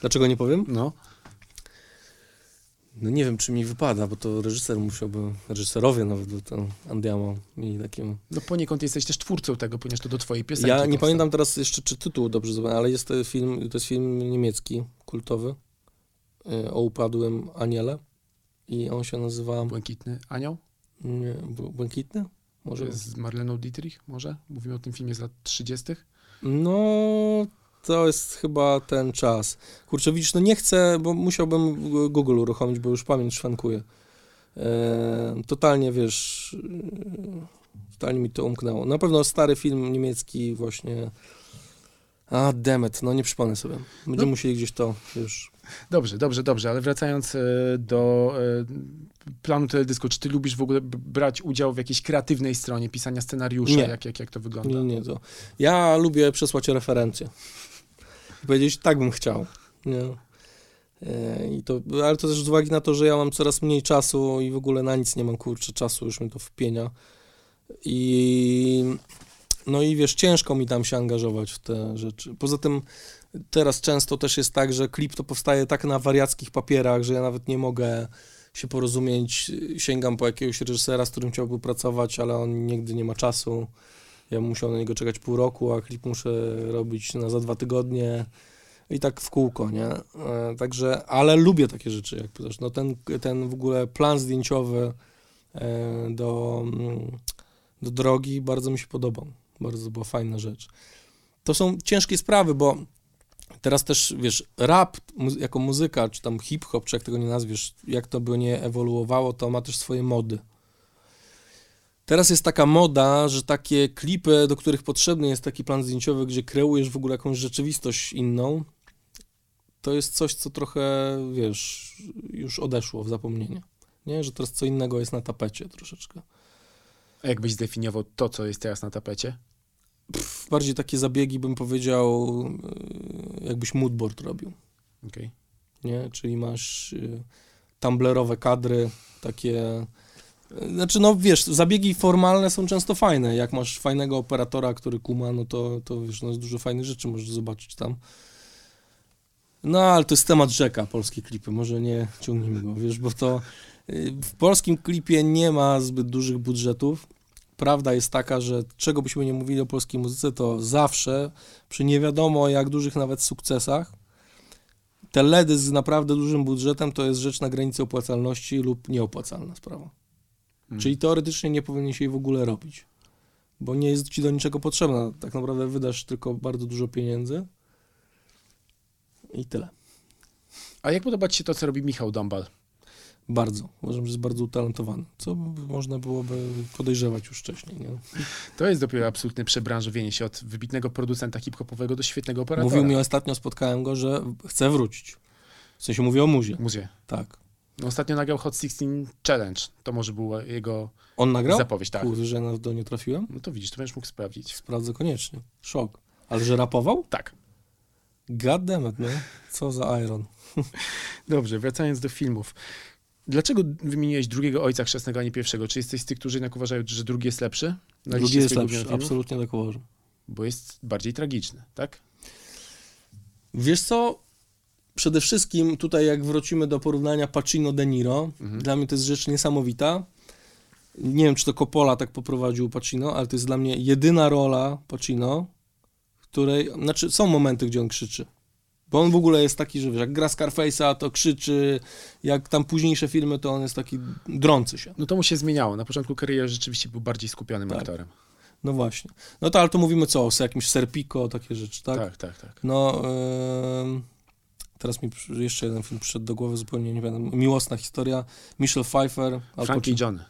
Dlaczego nie powiem? No. No nie wiem, czy mi wypada, bo to reżyser musiałby, reżyserowie nawet, ten Andiamo mi takim... No poniekąd jesteś też twórcą tego, ponieważ to do twojej piosenki Ja nie pamiętam teraz jeszcze, czy tytuł dobrze zapamiętam, ale jest to film, to jest film niemiecki, kultowy, y, o upadłym aniele i on się nazywa Błękitny Anioł? nie, Bł- Błękitny? Może? Z Marleną Dietrich może? Mówimy o tym filmie z lat 30. No, to jest chyba ten czas. Kurczę, widzisz, no nie chcę, bo musiałbym Google uruchomić, bo już pamięć szwankuje. E, totalnie, wiesz, e, totalnie mi to umknęło. Na pewno stary film niemiecki właśnie, a demet, no nie przypomnę sobie. Będziemy No. musieli gdzieś to już... Dobrze, dobrze, dobrze, ale wracając e, do e, planu teledysku, czy ty lubisz w ogóle brać udział w jakiejś kreatywnej stronie pisania scenariusza? Nie. Jak, jak, jak to wygląda? Nie, nie, to... Ja lubię przesłać referencje. Powiedzieć, tak bym chciał. Nie? E, I to, ale to też z uwagi na to, że ja mam coraz mniej czasu i w ogóle na nic nie mam, kurczę, czasu, już mi to wpienia. I no i wiesz, ciężko mi tam się angażować w te rzeczy. Poza tym teraz często też jest tak, że klip to powstaje tak na wariackich papierach, że ja nawet nie mogę się porozumieć, sięgam po jakiegoś reżysera, z którym chciałbym pracować, ale on nigdy nie ma czasu. Ja musiał na niego czekać pół roku, a klip muszę robić na za dwa tygodnie i tak w kółko, nie? E, Także, ale lubię takie rzeczy, jak pytasz. No ten, ten w ogóle plan zdjęciowy e, do, mm, do drogi bardzo mi się podobał. Bardzo była fajna rzecz. To są ciężkie sprawy, bo teraz też, wiesz, rap jako muzyka, czy tam hip-hop, czy jak tego nie nazwiesz, jak to by nie ewoluowało, to ma też swoje mody. Teraz jest taka moda, że takie klipy, do których potrzebny jest taki plan zdjęciowy, gdzie kreujesz w ogóle jakąś rzeczywistość inną, to jest coś, co trochę, wiesz, już odeszło w zapomnienie. Nie, że teraz co innego jest na tapecie troszeczkę. A jakbyś zdefiniował to, co jest teraz na tapecie? Pff, bardziej takie zabiegi, bym powiedział, yy, jakbyś moodboard robił. Okej. nie? Czyli masz y, tumblerowe kadry, takie... y, Znaczy, no wiesz, zabiegi formalne są często fajne. Jak masz fajnego operatora, który kuma, no to, to wiesz, no jest dużo fajnych rzeczy możesz zobaczyć tam. No, ale to jest temat rzeka, polskie klipy. Może nie ciągnijmy go, wiesz, bo to w polskim klipie nie ma zbyt dużych budżetów. Prawda jest taka, że czego byśmy nie mówili o polskiej muzyce, to zawsze przy nie wiadomo jak dużych nawet sukcesach teledysk z naprawdę dużym budżetem to jest rzecz na granicy opłacalności lub nieopłacalna sprawa. Hmm. Czyli teoretycznie nie powinien się jej w ogóle robić, bo nie jest ci do niczego potrzebna. Tak naprawdę wydasz tylko bardzo dużo pieniędzy i tyle. A jak podoba ci się to, co robi Michał Dombal? Bardzo. Uważam, że jest bardzo utalentowany, co można byłoby podejrzewać już wcześniej. Nie? To jest dopiero absolutne przebranżowienie się od wybitnego producenta hip-hopowego do świetnego operatora. Mówił mi ostatnio, spotkałem go, że chce wrócić. W sensie mówię o muzie. Muzie. Tak. No, ostatnio nagrał Hot 16 Challenge. To może była jego On nagrał? zapowiedź, tak. Kurde, że na to nie trafiłem? No to widzisz, to będziesz mógł sprawdzić. Sprawdzę koniecznie. Szok. Ale że rapował? Tak. God damn it, no. Co za Iron. Dobrze, wracając do filmów. Dlaczego wymieniłeś drugiego ojca chrzestnego, a nie pierwszego? Czy jesteś z tych, którzy jednak uważają, że drugi jest lepszy? Na Drugi jest lepszy, absolutnie tak uważam. Bo jest bardziej tragiczny, tak? Wiesz co? Przede wszystkim tutaj jak wrócimy do porównania Pacino-De Niro, Mhm. dla mnie to jest rzecz niesamowita. Nie wiem, czy to Coppola tak poprowadził Pacino, ale to jest dla mnie jedyna rola Pacino, której, znaczy są momenty, gdzie on krzyczy. Bo on w ogóle jest taki, że wiesz, jak gra Scarface'a, to krzyczy, jak tam późniejsze filmy, to on jest taki drący się. No to mu się zmieniało. Na początku kariery rzeczywiście był bardziej skupionym Tak. aktorem. No właśnie. No to ale to mówimy co, o jakimś Serpico, takie rzeczy, tak? Tak, tak, tak. No, ym, teraz mi jeszcze jeden film przyszedł do głowy, zupełnie nie wiem. Miłosna historia. Michelle Pfeiffer. Frankie. John,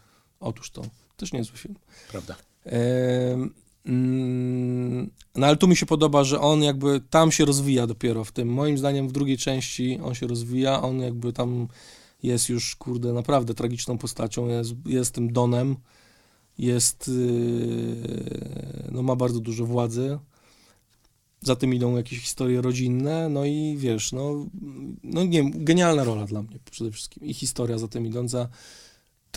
Otóż to. Też niezły film. prawda? No ale tu mi się podoba, że on jakby tam się rozwija dopiero w tym. Moim zdaniem w drugiej części on się rozwija, on jakby tam jest już, kurde, naprawdę tragiczną postacią, jest, jest tym Donem, jest, yy, no ma bardzo dużo władzy, za tym idą jakieś historie rodzinne, no i wiesz, no, no nie wiem, genialna rola dla mnie przede wszystkim i historia za tym idąca.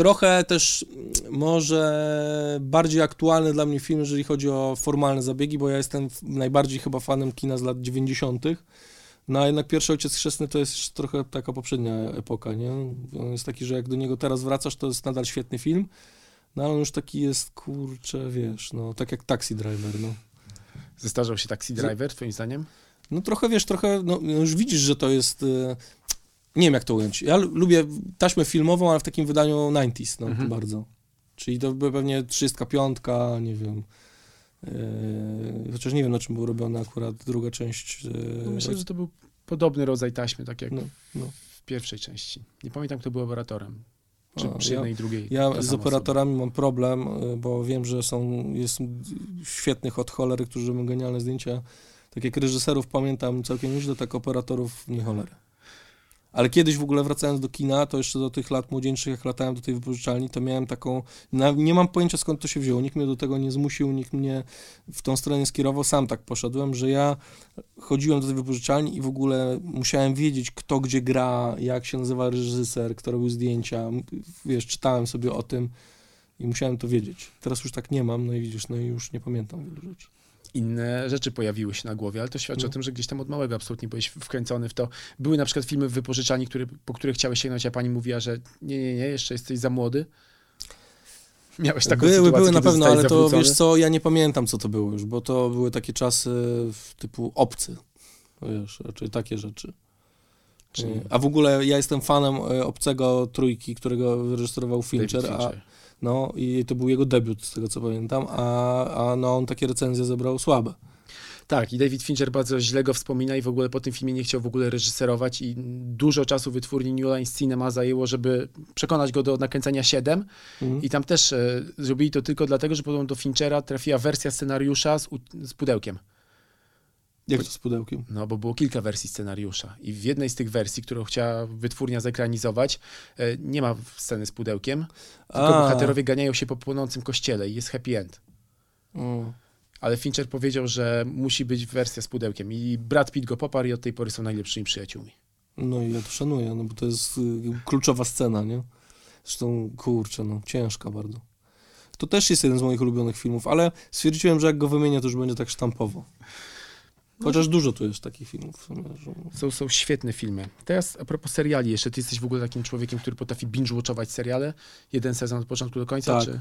Trochę też może bardziej aktualny dla mnie film, jeżeli chodzi o formalne zabiegi, bo ja jestem najbardziej chyba fanem kina z lat 90. No a jednak Pierwszy Ojciec Chrzestny to jest trochę taka poprzednia epoka, nie? On jest taki, że jak do niego teraz wracasz, to jest nadal świetny film, no ale on już taki jest, kurczę, wiesz, no tak jak Taxi Driver, no. Zestarzał się Taxi Driver, twoim zdaniem? No trochę, wiesz, trochę, no już widzisz, że to jest, e, nie wiem jak to ująć. Ja lu- lubię taśmę filmową, ale w takim wydaniu 90s, no Mhm. bardzo. Czyli to by pewnie 305, nie wiem. E, chociaż nie wiem, na czym był robiony akurat druga część. e, No myślę, że to był podobny rodzaj taśmy, tak jak no, no. w pierwszej części. Nie pamiętam, kto był operatorem. Czy A, przy ja- jednej i drugiej. Ja z operatorami mam problem, y, bo wiem, że są jest świetnych od cholery, którzy robią genialne zdjęcia. Tak jak reżyserów pamiętam całkiem nieźle, tak operatorów nie cholery. Ale kiedyś w ogóle wracając do kina, to jeszcze do tych lat młodzieńczych, jak latałem do tej wypożyczalni, to miałem taką, nie mam pojęcia skąd to się wzięło, nikt mnie do tego nie zmusił, nikt mnie w tą stronę skierował, sam tak poszedłem, że ja chodziłem do tej wypożyczalni i w ogóle musiałem wiedzieć, kto gdzie gra, jak się nazywa reżyser, kto robił zdjęcia, wiesz, czytałem sobie o tym i musiałem to wiedzieć. Teraz już tak nie mam, no i widzisz, no i już nie pamiętam wielu rzeczy. Inne rzeczy pojawiły się na głowie, ale to świadczy No. o tym, że gdzieś tam od małego absolutnie byłeś wkręcony w to. Były na przykład filmy w wypożyczalni, które, po które chciałeś sięgnąć, a pani mówiła, że nie, nie, nie, jeszcze jesteś za młody. Miałeś taką były, sytuację, były na pewno, ale to zawrócony? wiesz co, ja nie pamiętam co to było już, bo to były takie czasy w typu obcy, wiesz, raczej takie rzeczy. Czyli A w ogóle ja jestem fanem e, obcego trójki, którego wyreżyserował David Fincher, a, Fincher. No i to był jego debiut, z tego co pamiętam, a, a no on takie recenzje zebrał słabe. Tak, i David Fincher bardzo źle go wspomina i w ogóle po tym filmie nie chciał w ogóle reżyserować i dużo czasu wytwórni New Line Cinema zajęło, żeby przekonać go do nakręcenia 7 Mhm. i tam też e, zrobili to tylko dlatego, że potem do Finchera trafiła wersja scenariusza z, u- z pudełkiem. Jak to z pudełkiem? No, bo było kilka wersji scenariusza i w jednej z tych wersji, którą chciała wytwórnia zekranizować, e, nie ma sceny z pudełkiem, tylko A. bohaterowie ganiają się po płonącym kościele i jest happy end. Mm. Ale Fincher powiedział, że musi być wersja z pudełkiem i Brad Pitt go poparł i od tej pory są najlepszymi przyjaciółmi. No i ja to szanuję, no bo to jest y, kluczowa scena, nie? Zresztą, kurczę, no, ciężka bardzo. To też jest jeden z moich ulubionych filmów, ale stwierdziłem, że jak go wymienię, to już będzie tak sztampowo. Chociaż dużo tu jest takich filmów. Są, są świetne filmy. Teraz a propos seriali, jeszcze ty jesteś w ogóle takim człowiekiem, który potrafi binge-watchować seriale? Jeden sezon od początku do końca, Tak. czy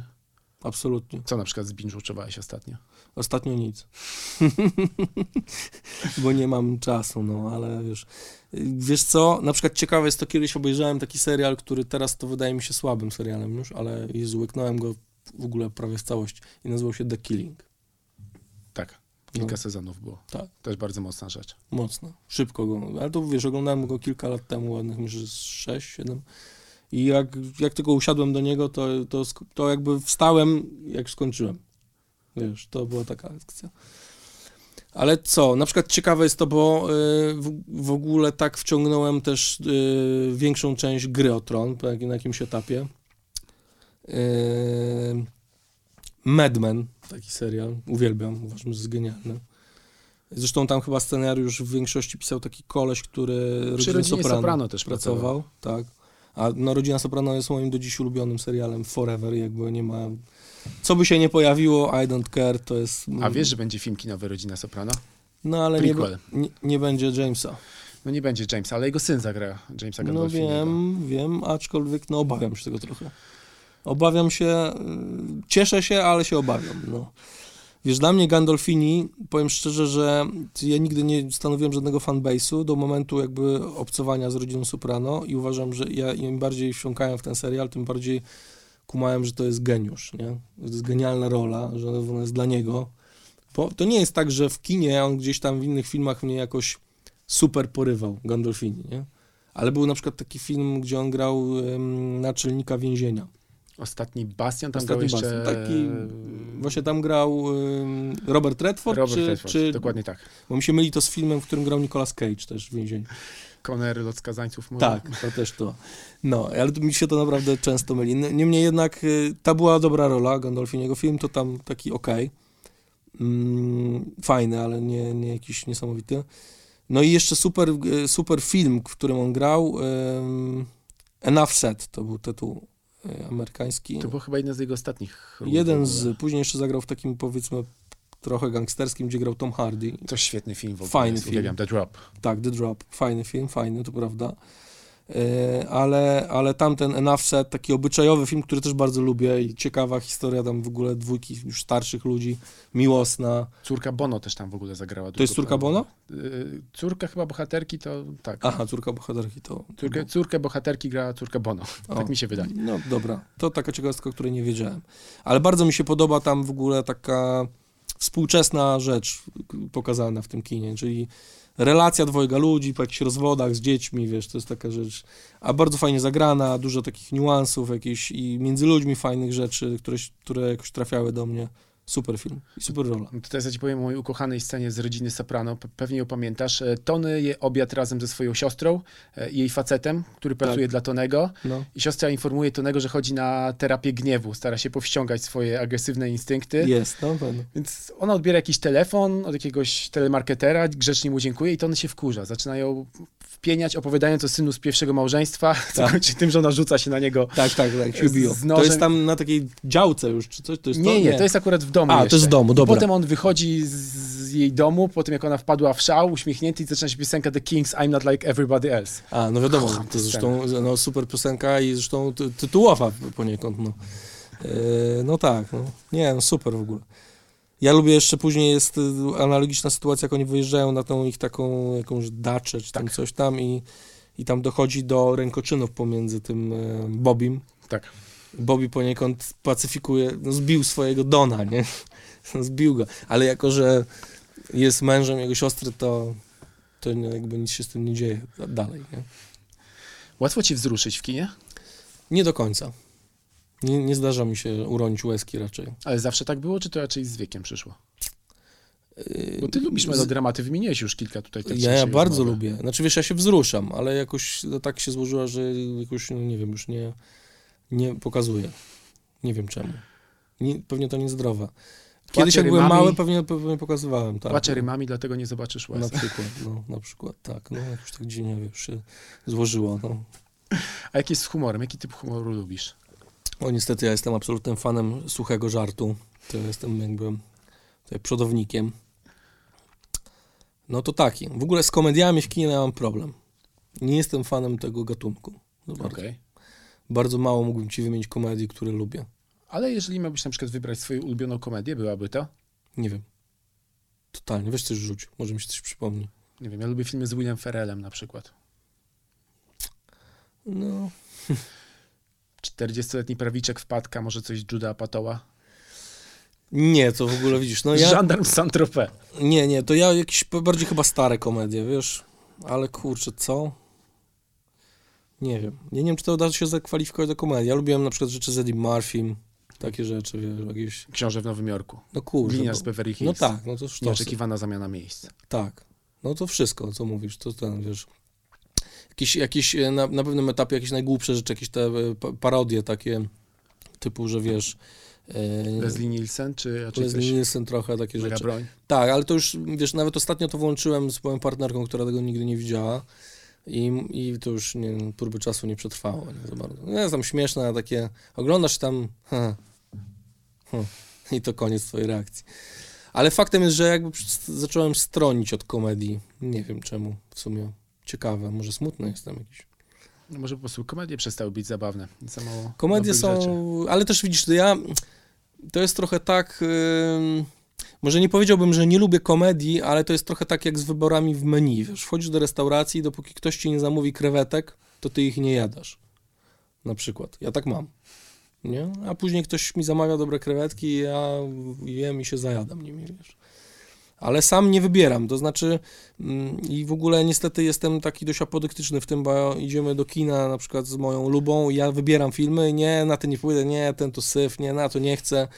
Absolutnie. co na przykład zbinge-watchowałeś ostatnio? Ostatnio nic. Bo nie mam czasu, no ale wiesz. Wiesz co, na przykład ciekawe jest to, kiedyś obejrzałem taki serial, który teraz to wydaje mi się słabym serialem już, ale Jezu, łyknąłem go w ogóle prawie w całość i nazywał się The Killing. Tak, kilka No. sezonów było. Tak. Też bardzo mocna rzecz. Mocno, szybko go, ale to wiesz, oglądałem go kilka lat temu, ładnych z 6, 7 i jak, jak tylko usiadłem do niego, to, to, to jakby wstałem, jak skończyłem. Wiesz, to była taka akcja. Ale co, na przykład ciekawe jest to, bo y, w, ogóle tak wciągnąłem też y, większą część gry o tron, na jakimś etapie. Y, Mad Men, taki serial, uwielbiam, uważam, że jest genialny. Zresztą tam chyba scenariusz w większości pisał taki koleś, który Przy rodzinie Soprano, Soprano, też pracował. pracował, tak. A no, Rodzina Soprano jest moim do dziś ulubionym serialem forever, jakby nie ma... Co by się nie pojawiło, I don't care, to jest... A wiesz, że będzie film kinowy Rodzina Soprano? No ale nie, nie, nie będzie Jamesa. No nie będzie Jamesa, ale jego syn zagra Jamesa No Gandolfiniego. wiem, wiem, aczkolwiek no obawiam się tego trochę. Obawiam się, y, cieszę się, ale się obawiam, no. Wiesz, dla mnie Gandolfini, powiem szczerze, że ja nigdy nie stanowiłem żadnego fanbase'u do momentu jakby obcowania z rodziną Soprano i uważam, że ja im bardziej wsiąkałem w ten serial, tym bardziej kumałem, że to jest geniusz, nie? To jest genialna rola, że ona jest dla niego. Bo to nie jest tak, że w kinie on gdzieś tam w innych filmach mnie jakoś super porywał, Gandolfini, nie? Ale był na przykład taki film, gdzie on grał em, naczelnika więzienia. Ostatni Bastian, tam Ostatni grał jeszcze... Taki- Właśnie tam grał Robert Redford, Robert czy, Redford, czy... dokładnie tak. Bo mi się myli to z filmem, w którym grał Nicolas Cage też w więzieniu. Connery, lot skazańców. może? Tak, to też to. No, ale mi się to naprawdę często myli. Niemniej jednak y, ta była dobra rola Gandolfiniego. Film to tam taki okej. Mm, fajny, ale nie, nie jakiś niesamowity. No i jeszcze super, y, super film, w którym on grał. Enough Said to był tytuł amerykański. To był chyba jeden z jego ostatnich. Jeden z, później jeszcze zagrał w takim powiedzmy trochę gangsterskim, gdzie grał Tom Hardy. To świetny film w ogóle. Fajny jest, film. Uwielbiam The Drop. Tak, The Drop, fajny film, fajny, to prawda. E, Ale, ale tamten Enough Set, taki obyczajowy film, który też bardzo lubię i ciekawa historia tam w ogóle dwójki już starszych ludzi, miłosna. Córka Bono też tam w ogóle zagrała. To jest córka Bono? Y, Córka chyba bohaterki to tak. Aha, córka bohaterki to... Córkę, córkę bohaterki grała córka Bono. O. Tak mi się wydaje. No dobra, to taka ciekawostka, o której nie wiedziałem. Ale bardzo mi się podoba tam w ogóle taka współczesna rzecz pokazana w tym kinie, czyli relacja dwojga ludzi po jakichś rozwodach z dziećmi, wiesz, to jest taka rzecz, a bardzo fajnie zagrana, dużo takich niuansów jakichś i między ludźmi fajnych rzeczy, które, które jakoś trafiały do mnie. Super film i super rola. No to teraz ja ci powiem o mojej ukochanej scenie z rodziny Soprano. Pe- Pewnie ją pamiętasz. E, Tony je obiad razem ze swoją siostrą e, i jej facetem, który pracuje dla Tonego. No. I siostra informuje Tonego, że chodzi na terapię gniewu. Stara się powściągać swoje agresywne instynkty. Jest, no pewno. Więc ona odbiera jakiś telefon od jakiegoś telemarketera, grzecznie mu dziękuje i to on się wkurza. Zaczyna ją wpieniać, opowiadając o synu z pierwszego małżeństwa, co Tak. kończy tym, że ona rzuca się na niego. Tak, tak, tak, się biją. To jest tam na takiej działce już, czy coś? To jest Nie, to? nie, to jest akurat w domu A, to jeszcze. jest w domu, I dobra. Potem on wychodzi z, jej domu, po tym jak ona wpadła w szał, uśmiechnięty i zaczyna się piosenka The Kings, I'm not like everybody else. A, no wiadomo, to zresztą no, super piosenka i zresztą ty, tytułowa poniekąd, no. E, no tak, no. Nie, no super w ogóle. Ja lubię jeszcze później jest y, analogiczna sytuacja, jak oni wyjeżdżają na tą ich taką jakąś daczę, czy tam Tak. coś tam i, i tam dochodzi do rękoczynów pomiędzy tym e, Bobim. Tak. Bobby poniekąd pacyfikuje, no zbił swojego Dona, nie? Zbił go, ale jako, że jest mężem jego siostry, to, to nie- jakby nic się z tym nie dzieje dalej, nie? Łatwo ci wzruszyć w kinie, Nie do końca. Nie, nie zdarza mi się uronić łezki raczej. ale zawsze tak było, czy to raczej z wiekiem przyszło? Yy, Bo ty lubisz melodramaty, wymieniłeś już kilka tutaj. tak Ja, ja bardzo rozmowy. lubię. Znaczy wiesz, ja się wzruszam, ale jakoś tak się złożyło, że jakoś, no, nie wiem, już nie, nie pokazuję. Nie wiem czemu. Nie, pewnie to niezdrowe. Kiedyś jak byłem mały, pewnie, pewnie pokazywałem, tak. Płacze rymami, dlatego nie zobaczysz łez. Na przykład, no, na przykład, tak. No, jakoś tak dziwnie, wiesz, się złożyło, no. A jak jest z humorem? Jaki typ humoru lubisz? O, niestety ja jestem absolutnym fanem suchego żartu. To jestem jakby tutaj przodownikiem. No to taki. W ogóle z komediami w kinie mam problem. Nie jestem fanem tego gatunku. za bardzo. Okej. bardzo mało mógłbym ci wymienić komedii, które lubię. Ale jeżeli miałbyś na przykład wybrać swoją ulubioną komedię, byłaby to? Nie wiem. Totalnie. Weź coś rzuć. Może mi się coś przypomni. Nie wiem, ja lubię filmy z Willem Ferrellem na przykład. No. 40-letni prawiczek wpadka, może coś Juda Apatoła. Nie, to w ogóle widzisz. No ja... Żandarm Saint-Tropez. Nie, nie, to ja jakieś bardziej chyba stare komedie, wiesz? Ale kurczę, co? Nie wiem. Ja nie wiem, czy to da się zakwalifikować do komedii. Ja lubiłem na przykład rzeczy z Eddie Murphy, takie rzeczy, wiesz, jakieś... Książę w Nowym Jorku. No kurczę. Linia bo- z Beverly No Hills. tak, no to sztosy. Nieoczekiwana zamiana miejsc. Tak. No to wszystko, co mówisz, to ten, wiesz... Jakieś, jakieś e, na, na pewnym etapie jakieś najgłupsze rzeczy, jakieś te e, pa- parodie takie, typu, że wiesz... e, Leslie Nielsen, czy raczej Leslie? Nielsen trochę takie Mega rzeczy. broń. Tak, ale to już, wiesz, nawet ostatnio to włączyłem z moją partnerką, która tego nigdy nie widziała i, i to już nie, próby czasu nie przetrwało nie za bardzo. No, jest tam śmieszne, a takie, oglądasz tam, ha, ha, i to koniec twojej reakcji. Ale faktem jest, że jakby zacząłem stronić od komedii. Nie wiem czemu, w sumie. Ciekawe, może smutny jestem jakiś. No może po prostu komedie przestały być zabawne. Za mało Komedie są, rzeczy. ale też widzisz, to ja, to jest trochę tak, ym, może nie powiedziałbym, że nie lubię komedii, ale to jest trochę tak jak z wyborami w menu, wiesz, wchodzisz do restauracji, dopóki ktoś ci nie zamówi krewetek, to ty ich nie jadasz, na przykład, ja tak mam, nie, a później ktoś mi zamawia dobre krewetki i ja jem i się zajadam nimi, wiesz. Ale sam nie wybieram, to znaczy mm, i w ogóle niestety jestem taki dość apodyktyczny w tym, bo idziemy do kina na przykład z moją lubą i ja wybieram filmy, nie, na ten nie pójdę, nie, ten to syf, nie, na to nie chcę,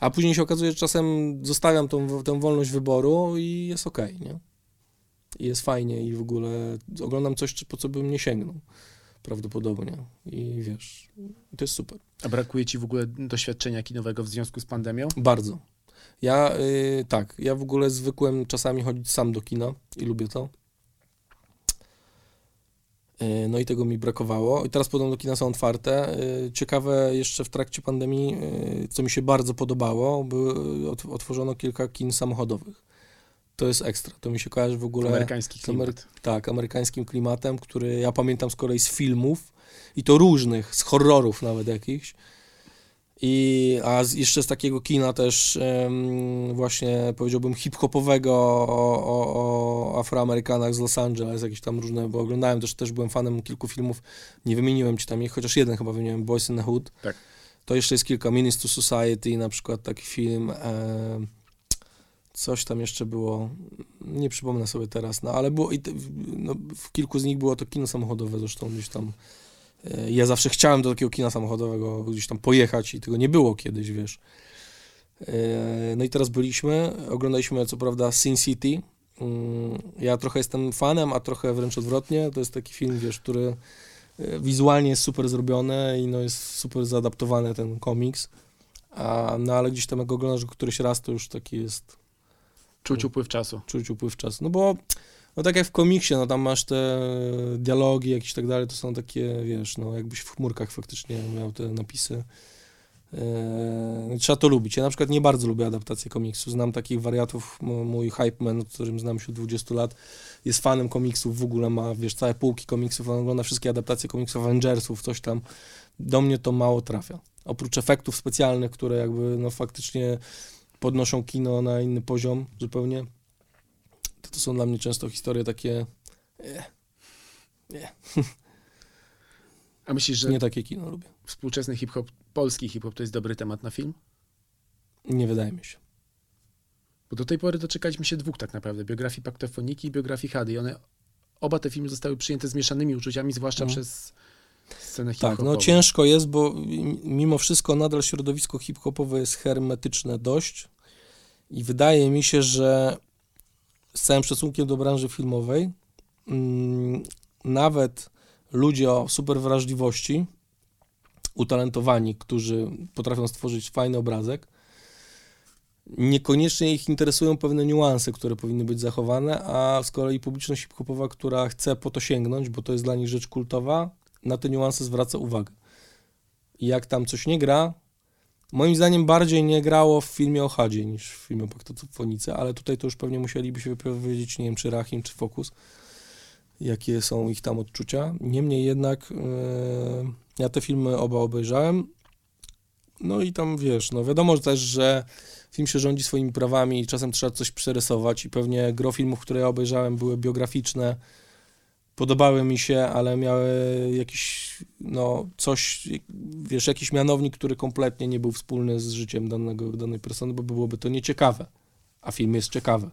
a później się okazuje, że czasem zostawiam tą, tę wolność wyboru i jest okej, nie? I jest fajnie i w ogóle oglądam coś, po co bym nie sięgnął prawdopodobnie i wiesz, to jest super. A brakuje ci w ogóle doświadczenia kinowego w związku z pandemią? Bardzo. Ja y, tak, ja w ogóle zwykłem czasami chodzić sam do kina i lubię to. Y, no i tego mi brakowało. I teraz podobno kina są otwarte. Y, ciekawe jeszcze w trakcie pandemii, co mi się bardzo podobało, były, otworzono kilka kin samochodowych. To jest ekstra. To mi się kojarzy w ogóle... Amerykański klimat. Amery tak, amerykańskim klimatem, który ja pamiętam z kolei z filmów i to różnych, z horrorów nawet jakichś. I, a z, jeszcze z takiego kina też um, właśnie powiedziałbym hip-hopowego o, o, o, Afroamerykanach z Los Angeles, jakieś tam różne, bo oglądałem też, też byłem fanem kilku filmów, nie wymieniłem ci tam ich, chociaż jeden chyba wymieniłem, Boys in the Hood. Tak. To jeszcze jest kilka, Menace to Society na przykład taki film, e, coś tam jeszcze było, nie przypomnę sobie teraz, no ale było, i no, w kilku z nich było to kino samochodowe zresztą gdzieś tam ja zawsze chciałem do takiego kina samochodowego gdzieś tam pojechać i tego nie było kiedyś, wiesz. E, no i teraz byliśmy, oglądaliśmy co prawda Sin City. Mm, ja trochę jestem fanem, a trochę wręcz odwrotnie. To jest taki film, wiesz, który e, wizualnie jest super zrobiony i no jest super zaadaptowany ten komiks. A, no ale gdzieś tam jak oglądasz któryś raz, to już taki jest... Czuć upływ czasu. Czuć upływ czasu. No bo no tak jak w komiksie, no tam masz te dialogi jakieś tak dalej, to są takie, wiesz, no jakbyś w chmurkach faktycznie miał te napisy. Eee, trzeba to lubić. Ja na przykład nie bardzo lubię adaptację komiksu. Znam takich wariatów, mój hype man, którym znam się od 20 lat, jest fanem komiksów, w ogóle ma, wiesz, całe półki komiksów, on ogląda wszystkie adaptacje komiksów Avengersów, coś tam. Do mnie to mało trafia. Oprócz efektów specjalnych, które jakby, no faktycznie podnoszą kino na inny poziom zupełnie, to są dla mnie często historie takie. Nie. Nie. A myślisz, że. Nie takie kino lubię. Współczesny hip-hop, polski hip-hop to jest dobry temat na film? Nie wydaje mi się. Bo do tej pory doczekaliśmy się dwóch tak naprawdę, biografii Paktofoniki i biografii Hady. I one, oba te filmy zostały przyjęte z mieszanymi uczuciami, zwłaszcza mhm. przez scenę hip-hopową. Tak, no ciężko jest, bo mimo wszystko nadal środowisko hip-hopowe jest hermetyczne dość i wydaje mi się, że z całym szacunkiem do branży filmowej, mm, nawet ludzie o super wrażliwości, utalentowani, którzy potrafią stworzyć fajny obrazek, niekoniecznie ich interesują pewne niuanse, które powinny być zachowane, a z kolei publiczność hip-hopowa, która chce po to sięgnąć, bo to jest dla nich rzecz kultowa, na te niuanse zwraca uwagę. Jak tam coś nie gra, Moim zdaniem bardziej nie grało w filmie o Hadzie niż w filmie o Paktofonice, ale tutaj to już pewnie musieliby się wypowiedzieć, nie wiem, czy Rahim, czy Focus, jakie są ich tam odczucia. Niemniej jednak yy, ja te filmy oba obejrzałem, no i tam wiesz, no wiadomo też, że film się rządzi swoimi prawami i czasem trzeba coś przerysować i pewnie gro filmów, które ja obejrzałem były biograficzne, podobały mi się, ale miały jakiś, no, coś, wiesz, jakiś mianownik, który kompletnie nie był wspólny z życiem danego, danej persony, bo byłoby to nieciekawe, a film jest ciekawy.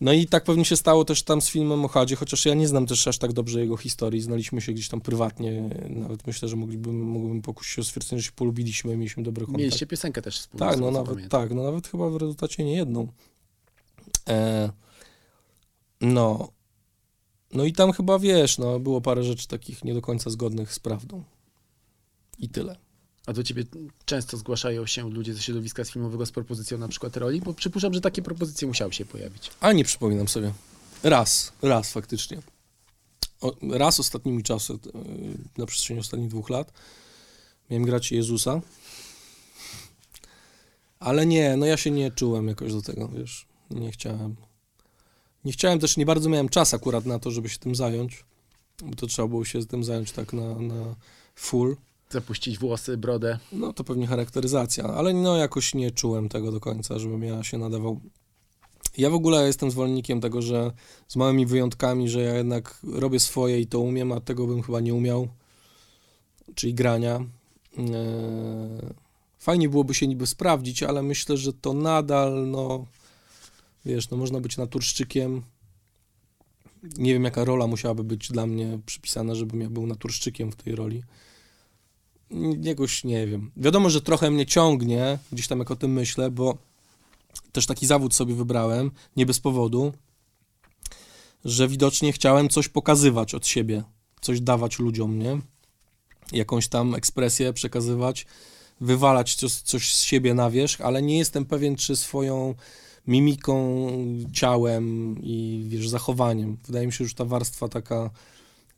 No i tak pewnie się stało też tam z filmem o Hadzie, chociaż ja nie znam też aż tak dobrze jego historii, znaliśmy się gdzieś tam prywatnie, nawet myślę, że moglibym, mógłbym pokusić się o stwierdzenie, że się polubiliśmy, mieliśmy dobry kontakt. Mieliście piosenkę też wspólnie. Tak, no nawet, tak, no nawet chyba w rezultacie nie jedną. E, no, no i tam chyba wiesz, no było parę rzeczy takich nie do końca zgodnych z prawdą. I tyle. A do ciebie często zgłaszają się ludzie ze środowiska filmowego z propozycją na przykład roli? Bo przypuszczam, że takie propozycje musiały się pojawić. A nie przypominam sobie. Raz, raz faktycznie. O, raz ostatnimi czasy, e, na przestrzeni ostatnich dwóch lat, miałem grać Jezusa. Ale nie, no ja się nie czułem jakoś do tego, wiesz. Nie chciałem. Nie chciałem też, nie bardzo miałem czas akurat na to, żeby się tym zająć, bo to trzeba było się tym zająć tak na, na full. Zapuścić włosy, brodę. No to pewnie charakteryzacja, ale no jakoś nie czułem tego do końca, żebym ja się nadawał. Ja w ogóle jestem zwolennikiem tego, że z małymi wyjątkami, że ja jednak robię swoje i to umiem, a tego bym chyba nie umiał, czyli grania. Eee, fajnie byłoby się niby sprawdzić, ale myślę, że to nadal, no, Wiesz, no można być naturszczykiem. Nie wiem, jaka rola musiałaby być dla mnie przypisana, żebym ja był naturszczykiem w tej roli. Jakoś nie wiem. Wiadomo, że trochę mnie ciągnie, gdzieś tam jak o tym myślę, bo też taki zawód sobie wybrałem, nie bez powodu, że widocznie chciałem coś pokazywać od siebie, coś dawać ludziom, nie? Jakąś tam ekspresję przekazywać, wywalać coś, coś z siebie na wierzch, ale nie jestem pewien, czy swoją mimiką, ciałem i wiesz, zachowaniem. Wydaje mi się, że ta warstwa taka,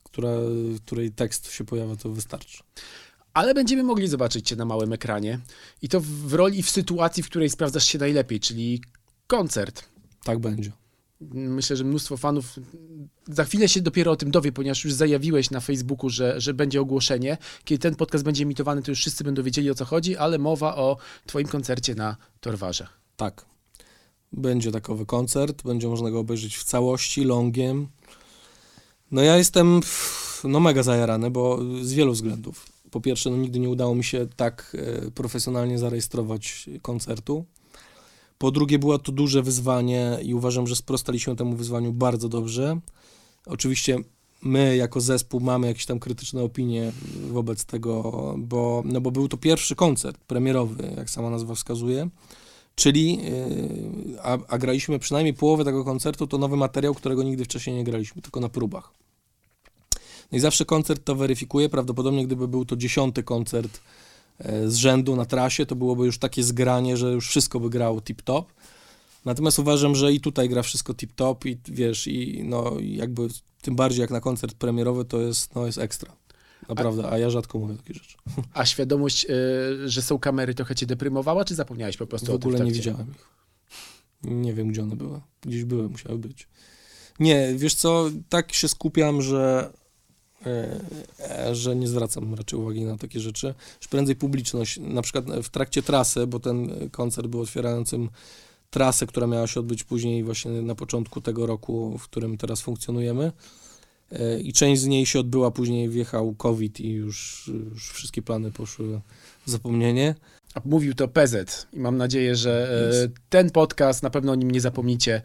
która, której tekst się pojawia, to wystarczy. Ale będziemy mogli zobaczyć cię na małym ekranie i to w roli i w sytuacji, w której sprawdzasz się najlepiej, czyli koncert. Tak będzie. Myślę, że mnóstwo fanów za chwilę się dopiero o tym dowie, ponieważ już zajawiłeś na Facebooku, że, że będzie ogłoszenie. Kiedy ten podcast będzie emitowany, to już wszyscy będą wiedzieli o co chodzi, ale mowa o Twoim koncercie na Torwarze. Tak. Będzie takowy koncert, będzie można go obejrzeć w całości, longiem. No ja jestem no mega zajarany, bo z wielu względów. Po pierwsze, no nigdy nie udało mi się tak e, profesjonalnie zarejestrować koncertu. Po drugie, było to duże wyzwanie i uważam, że sprostaliśmy temu wyzwaniu bardzo dobrze. Oczywiście my jako zespół mamy jakieś tam krytyczne opinie wobec tego, bo, no bo był to pierwszy koncert premierowy, jak sama nazwa wskazuje, czyli yy, a, a graliśmy przynajmniej połowę tego koncertu, to nowy materiał, którego nigdy wcześniej nie graliśmy, tylko na próbach. No i zawsze koncert to weryfikuje, prawdopodobnie gdyby był to dziesiąty koncert e, z rzędu na trasie, to byłoby już takie zgranie, że już wszystko by grało tip-top. Natomiast uważam, że i tutaj gra wszystko tip-top i wiesz, i no jakby tym bardziej jak na koncert premierowy to jest, no jest ekstra. Naprawdę, a ja rzadko mówię takie rzeczy. A świadomość, y, że są kamery trochę cię deprymowała, czy zapomniałeś po prostu w o tym ogóle nie w widziałem ich. Nie wiem, gdzie one były. Gdzieś były, musiały być. Nie, wiesz co, tak się skupiam, że, e, e, że nie zwracam raczej uwagi na takie rzeczy. Już prędzej publiczność, na przykład w trakcie trasy, bo ten koncert był otwierającym trasę, która miała się odbyć później właśnie na początku tego roku, w którym teraz funkcjonujemy. E, I część z niej się odbyła, później wjechał COVID i już, już wszystkie plany poszły w zapomnienie. A mówił to PZ i mam nadzieję, że Jest. ten podcast na pewno o nim nie zapomnicie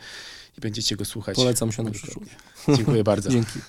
i będziecie go słuchać. Polecam się na przyszłość. Dziękuję bardzo. Dzięki.